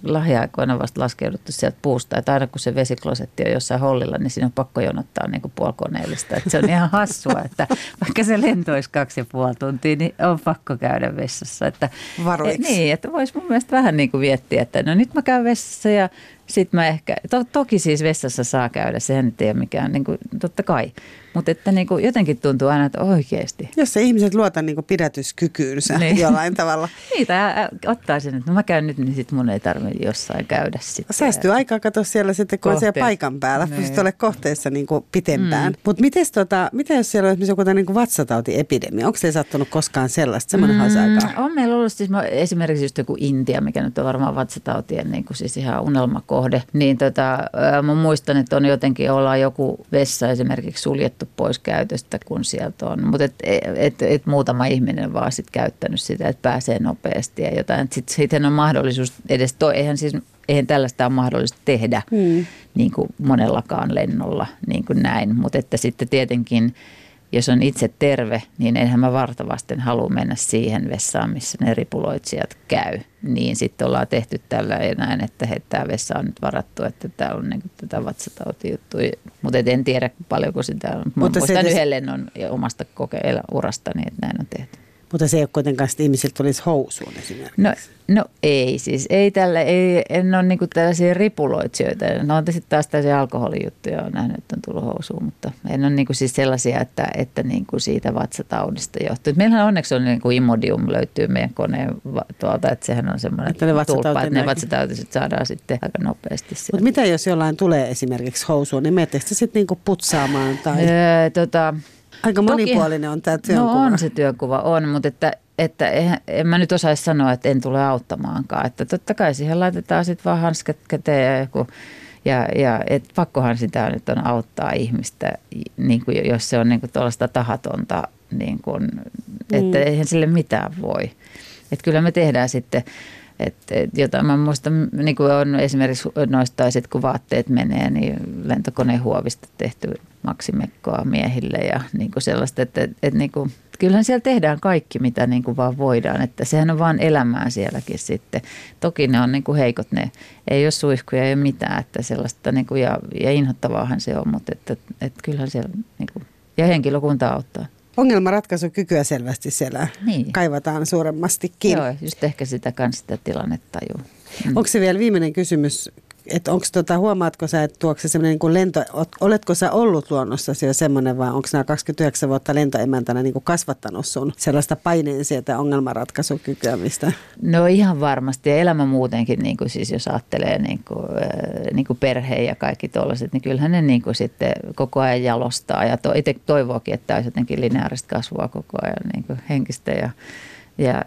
lähiaikoina vasta laskeuduttu sieltä puusta, että aina kun se vesiklosetti on jossain hollilla, niin siinä on pakko jonottaa niin kuin puolikoneellista. Että se on ihan hassua, että vaikka se lento olisi kaksi ja puoli tuntia, niin on pakko käydä vessassa. Että,
Varuiksi.
et, niin, että voisi mun mielestä vähän niin kuin viettiä, että no nyt mä käyn vessassa ja sitten mä ehkä, to, toki siis vessassa saa käydä, sehän nyt ei ole mikään, niin kuin, totta kai. Mutta että niin kuin jotenkin tuntuu aina, että oikeasti.
Jos se ihmiset luota niin pidätyskykyynsä
Niin.
jollain tavalla.
Niitä ottaa sen, että no mä käyn nyt, niin sit mun ei tarvitse jossain käydä sitten.
Säästyy aikaa katsoa siellä sitten, kun on siellä paikan päällä.
Niin.
Pystyt olemaan kohteessa niin kuin pitempään. Mm. Mutta tota, mitä jos siellä on esimerkiksi joku niin vatsatautiepidemia? Onko se sattunut koskaan sellaista? Semmoinen mm. aikaa.
On meillä ollut siis mä- esimerkiksi just joku Intia, mikä nyt on varmaan vatsatautien niin kuin siis ihan unelmakohde. Niin tota, mä muistan, että on jotenkin ollaan joku vessa esimerkiksi suljettu pois käytöstä, kun sieltä on. Mutta et, et, et muutama ihminen vaan sit käyttänyt sitä, että pääsee nopeasti ja jotain. Sitten sitten on mahdollisuus edes, toi, eihän siis eihän tällaista ole mahdollista tehdä
Mm.
niin kuin monellakaan lennolla niin kuin näin. Mutta että sitten tietenkin, jos on itse terve, niin enhän mä vartavasten halua mennä siihen vessaan, missä ne ripuloitsijat käy. Niin sitten ollaan tehty tällä ja näin, että hei, tämä vessa on nyt varattu, että täällä on niin kuin tätä vatsatautijuttua. Mutta en tiedä paljonko sitä on. Mä
Mutta se
muistan
edes-
yhden lennon omasta kokeilla urastani, että näin on tehty.
Mutta se ei ole kuitenkaan, että ihmisiltä tulisi housuun esimerkiksi.
No, no ei siis, ei tällä, ei, en ole niinku tällaisia ripuloitsijoita. No on sitten taas tällaisia alkoholijuttuja, on nähnyt, että on tullut housuun, mutta en ole niinku siis sellaisia, että, että niinku siitä vatsataudista johtuu. Meillähän onneksi on niinku Imodium löytyy meidän koneen tuolta, että sehän on semmoinen
Että ne
tulppa, että ne vatsatautiset saadaan sitten aika nopeasti.
Mutta mitä jos jollain tulee esimerkiksi housuun, niin menettekö te sitten niinku putsaamaan tai...
Öö, tota,
Aika monipuolinen on tämä työnkuva.
No on se työkuva, on, mutta että, että en, en mä nyt osaisi sanoa, että en tule auttamaankaan. Että totta kai siihen laitetaan sitten vaan hanskat käteen ja joku ja, ja et pakkohan sitä nyt on auttaa ihmistä, niin kuin jos se on niin kuin tuollaista tahatonta, niin kuin, että mm. eihän sille mitään voi. Että kyllä me tehdään sitten, että et, jota mä muistan, niin kuin on esimerkiksi noista, sit kun vaatteet menee, niin lentokonehuovista tehty maksimekkoa miehille ja niin kuin sellaista, että, että, että niin kuin, kyllähän siellä tehdään kaikki, mitä niin kuin vaan voidaan. Että sehän on vaan elämää sielläkin sitten. Toki ne on niin kuin heikot, ne ei ole suihkuja, ei ole mitään, että sellaista niin kuin, ja, ja inhottavaahan se on, mutta että, että kyllähän siellä niin kuin, ja henkilökunta auttaa.
Ongelmanratkaisukykyä selvästi siellä niin. kaivataan suuremmastikin.
Joo, just ehkä sitä kanssa sitä tilannetta juu.
Mm. Onko se vielä viimeinen kysymys että onko tota, huomaatko sä, että tuokse se semmoinen niin lento, oletko sä ollut luonnossa jo semmoinen vai onko nämä 29 vuotta lentoemäntänä niin kuin kasvattanut sun sellaista paineen sieltä ongelmanratkaisukykyä, mistä?
No ihan varmasti ja elämä muutenkin, niin kuin siis jos ajattelee niin kuin, äh, niin kuin perhe ja kaikki tuollaiset, niin kyllähän ne niin kuin sitten koko ajan jalostaa ja to, itse toivookin, että olisi jotenkin lineaarista kasvua koko ajan niin kuin henkistä ja ja,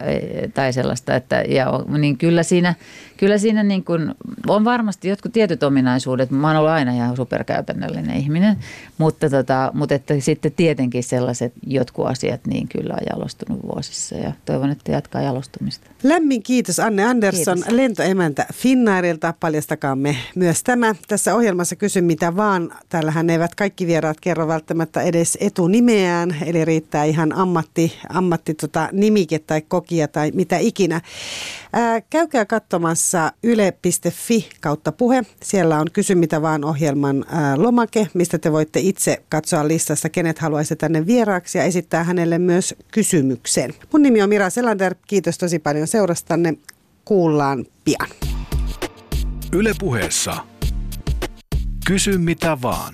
tai sellaista, että ja, niin kyllä siinä, kyllä siinä niin kuin, on varmasti jotkut tietyt ominaisuudet. Mä oon ollut aina ihan superkäytännöllinen ihminen, mutta, tota, mutta että sitten tietenkin sellaiset jotkut asiat niin kyllä on jalostunut vuosissa ja toivon, että jatkaa jalostumista.
Lämmin kiitos Anne Andersson, kiitos. lentoemäntä Finnairilta. Paljastakaamme myös tämä. Tässä ohjelmassa kysy mitä vaan. Täällähän eivät kaikki vieraat kerro välttämättä edes etunimeään, eli riittää ihan ammatti, ammatti tota, nimike tai tai kokia tai mitä ikinä. Ää, käykää katsomassa yle.fi kautta puhe. Siellä on Kysy mitä vaan ohjelman ää, lomake, mistä te voitte itse katsoa listasta, kenet haluaisi tänne vieraaksi ja esittää hänelle myös kysymyksen. Mun nimi on Mira Selander. Kiitos tosi paljon seurastanne. Kuullaan pian.
Yle puheessa. Kysy mitä vaan.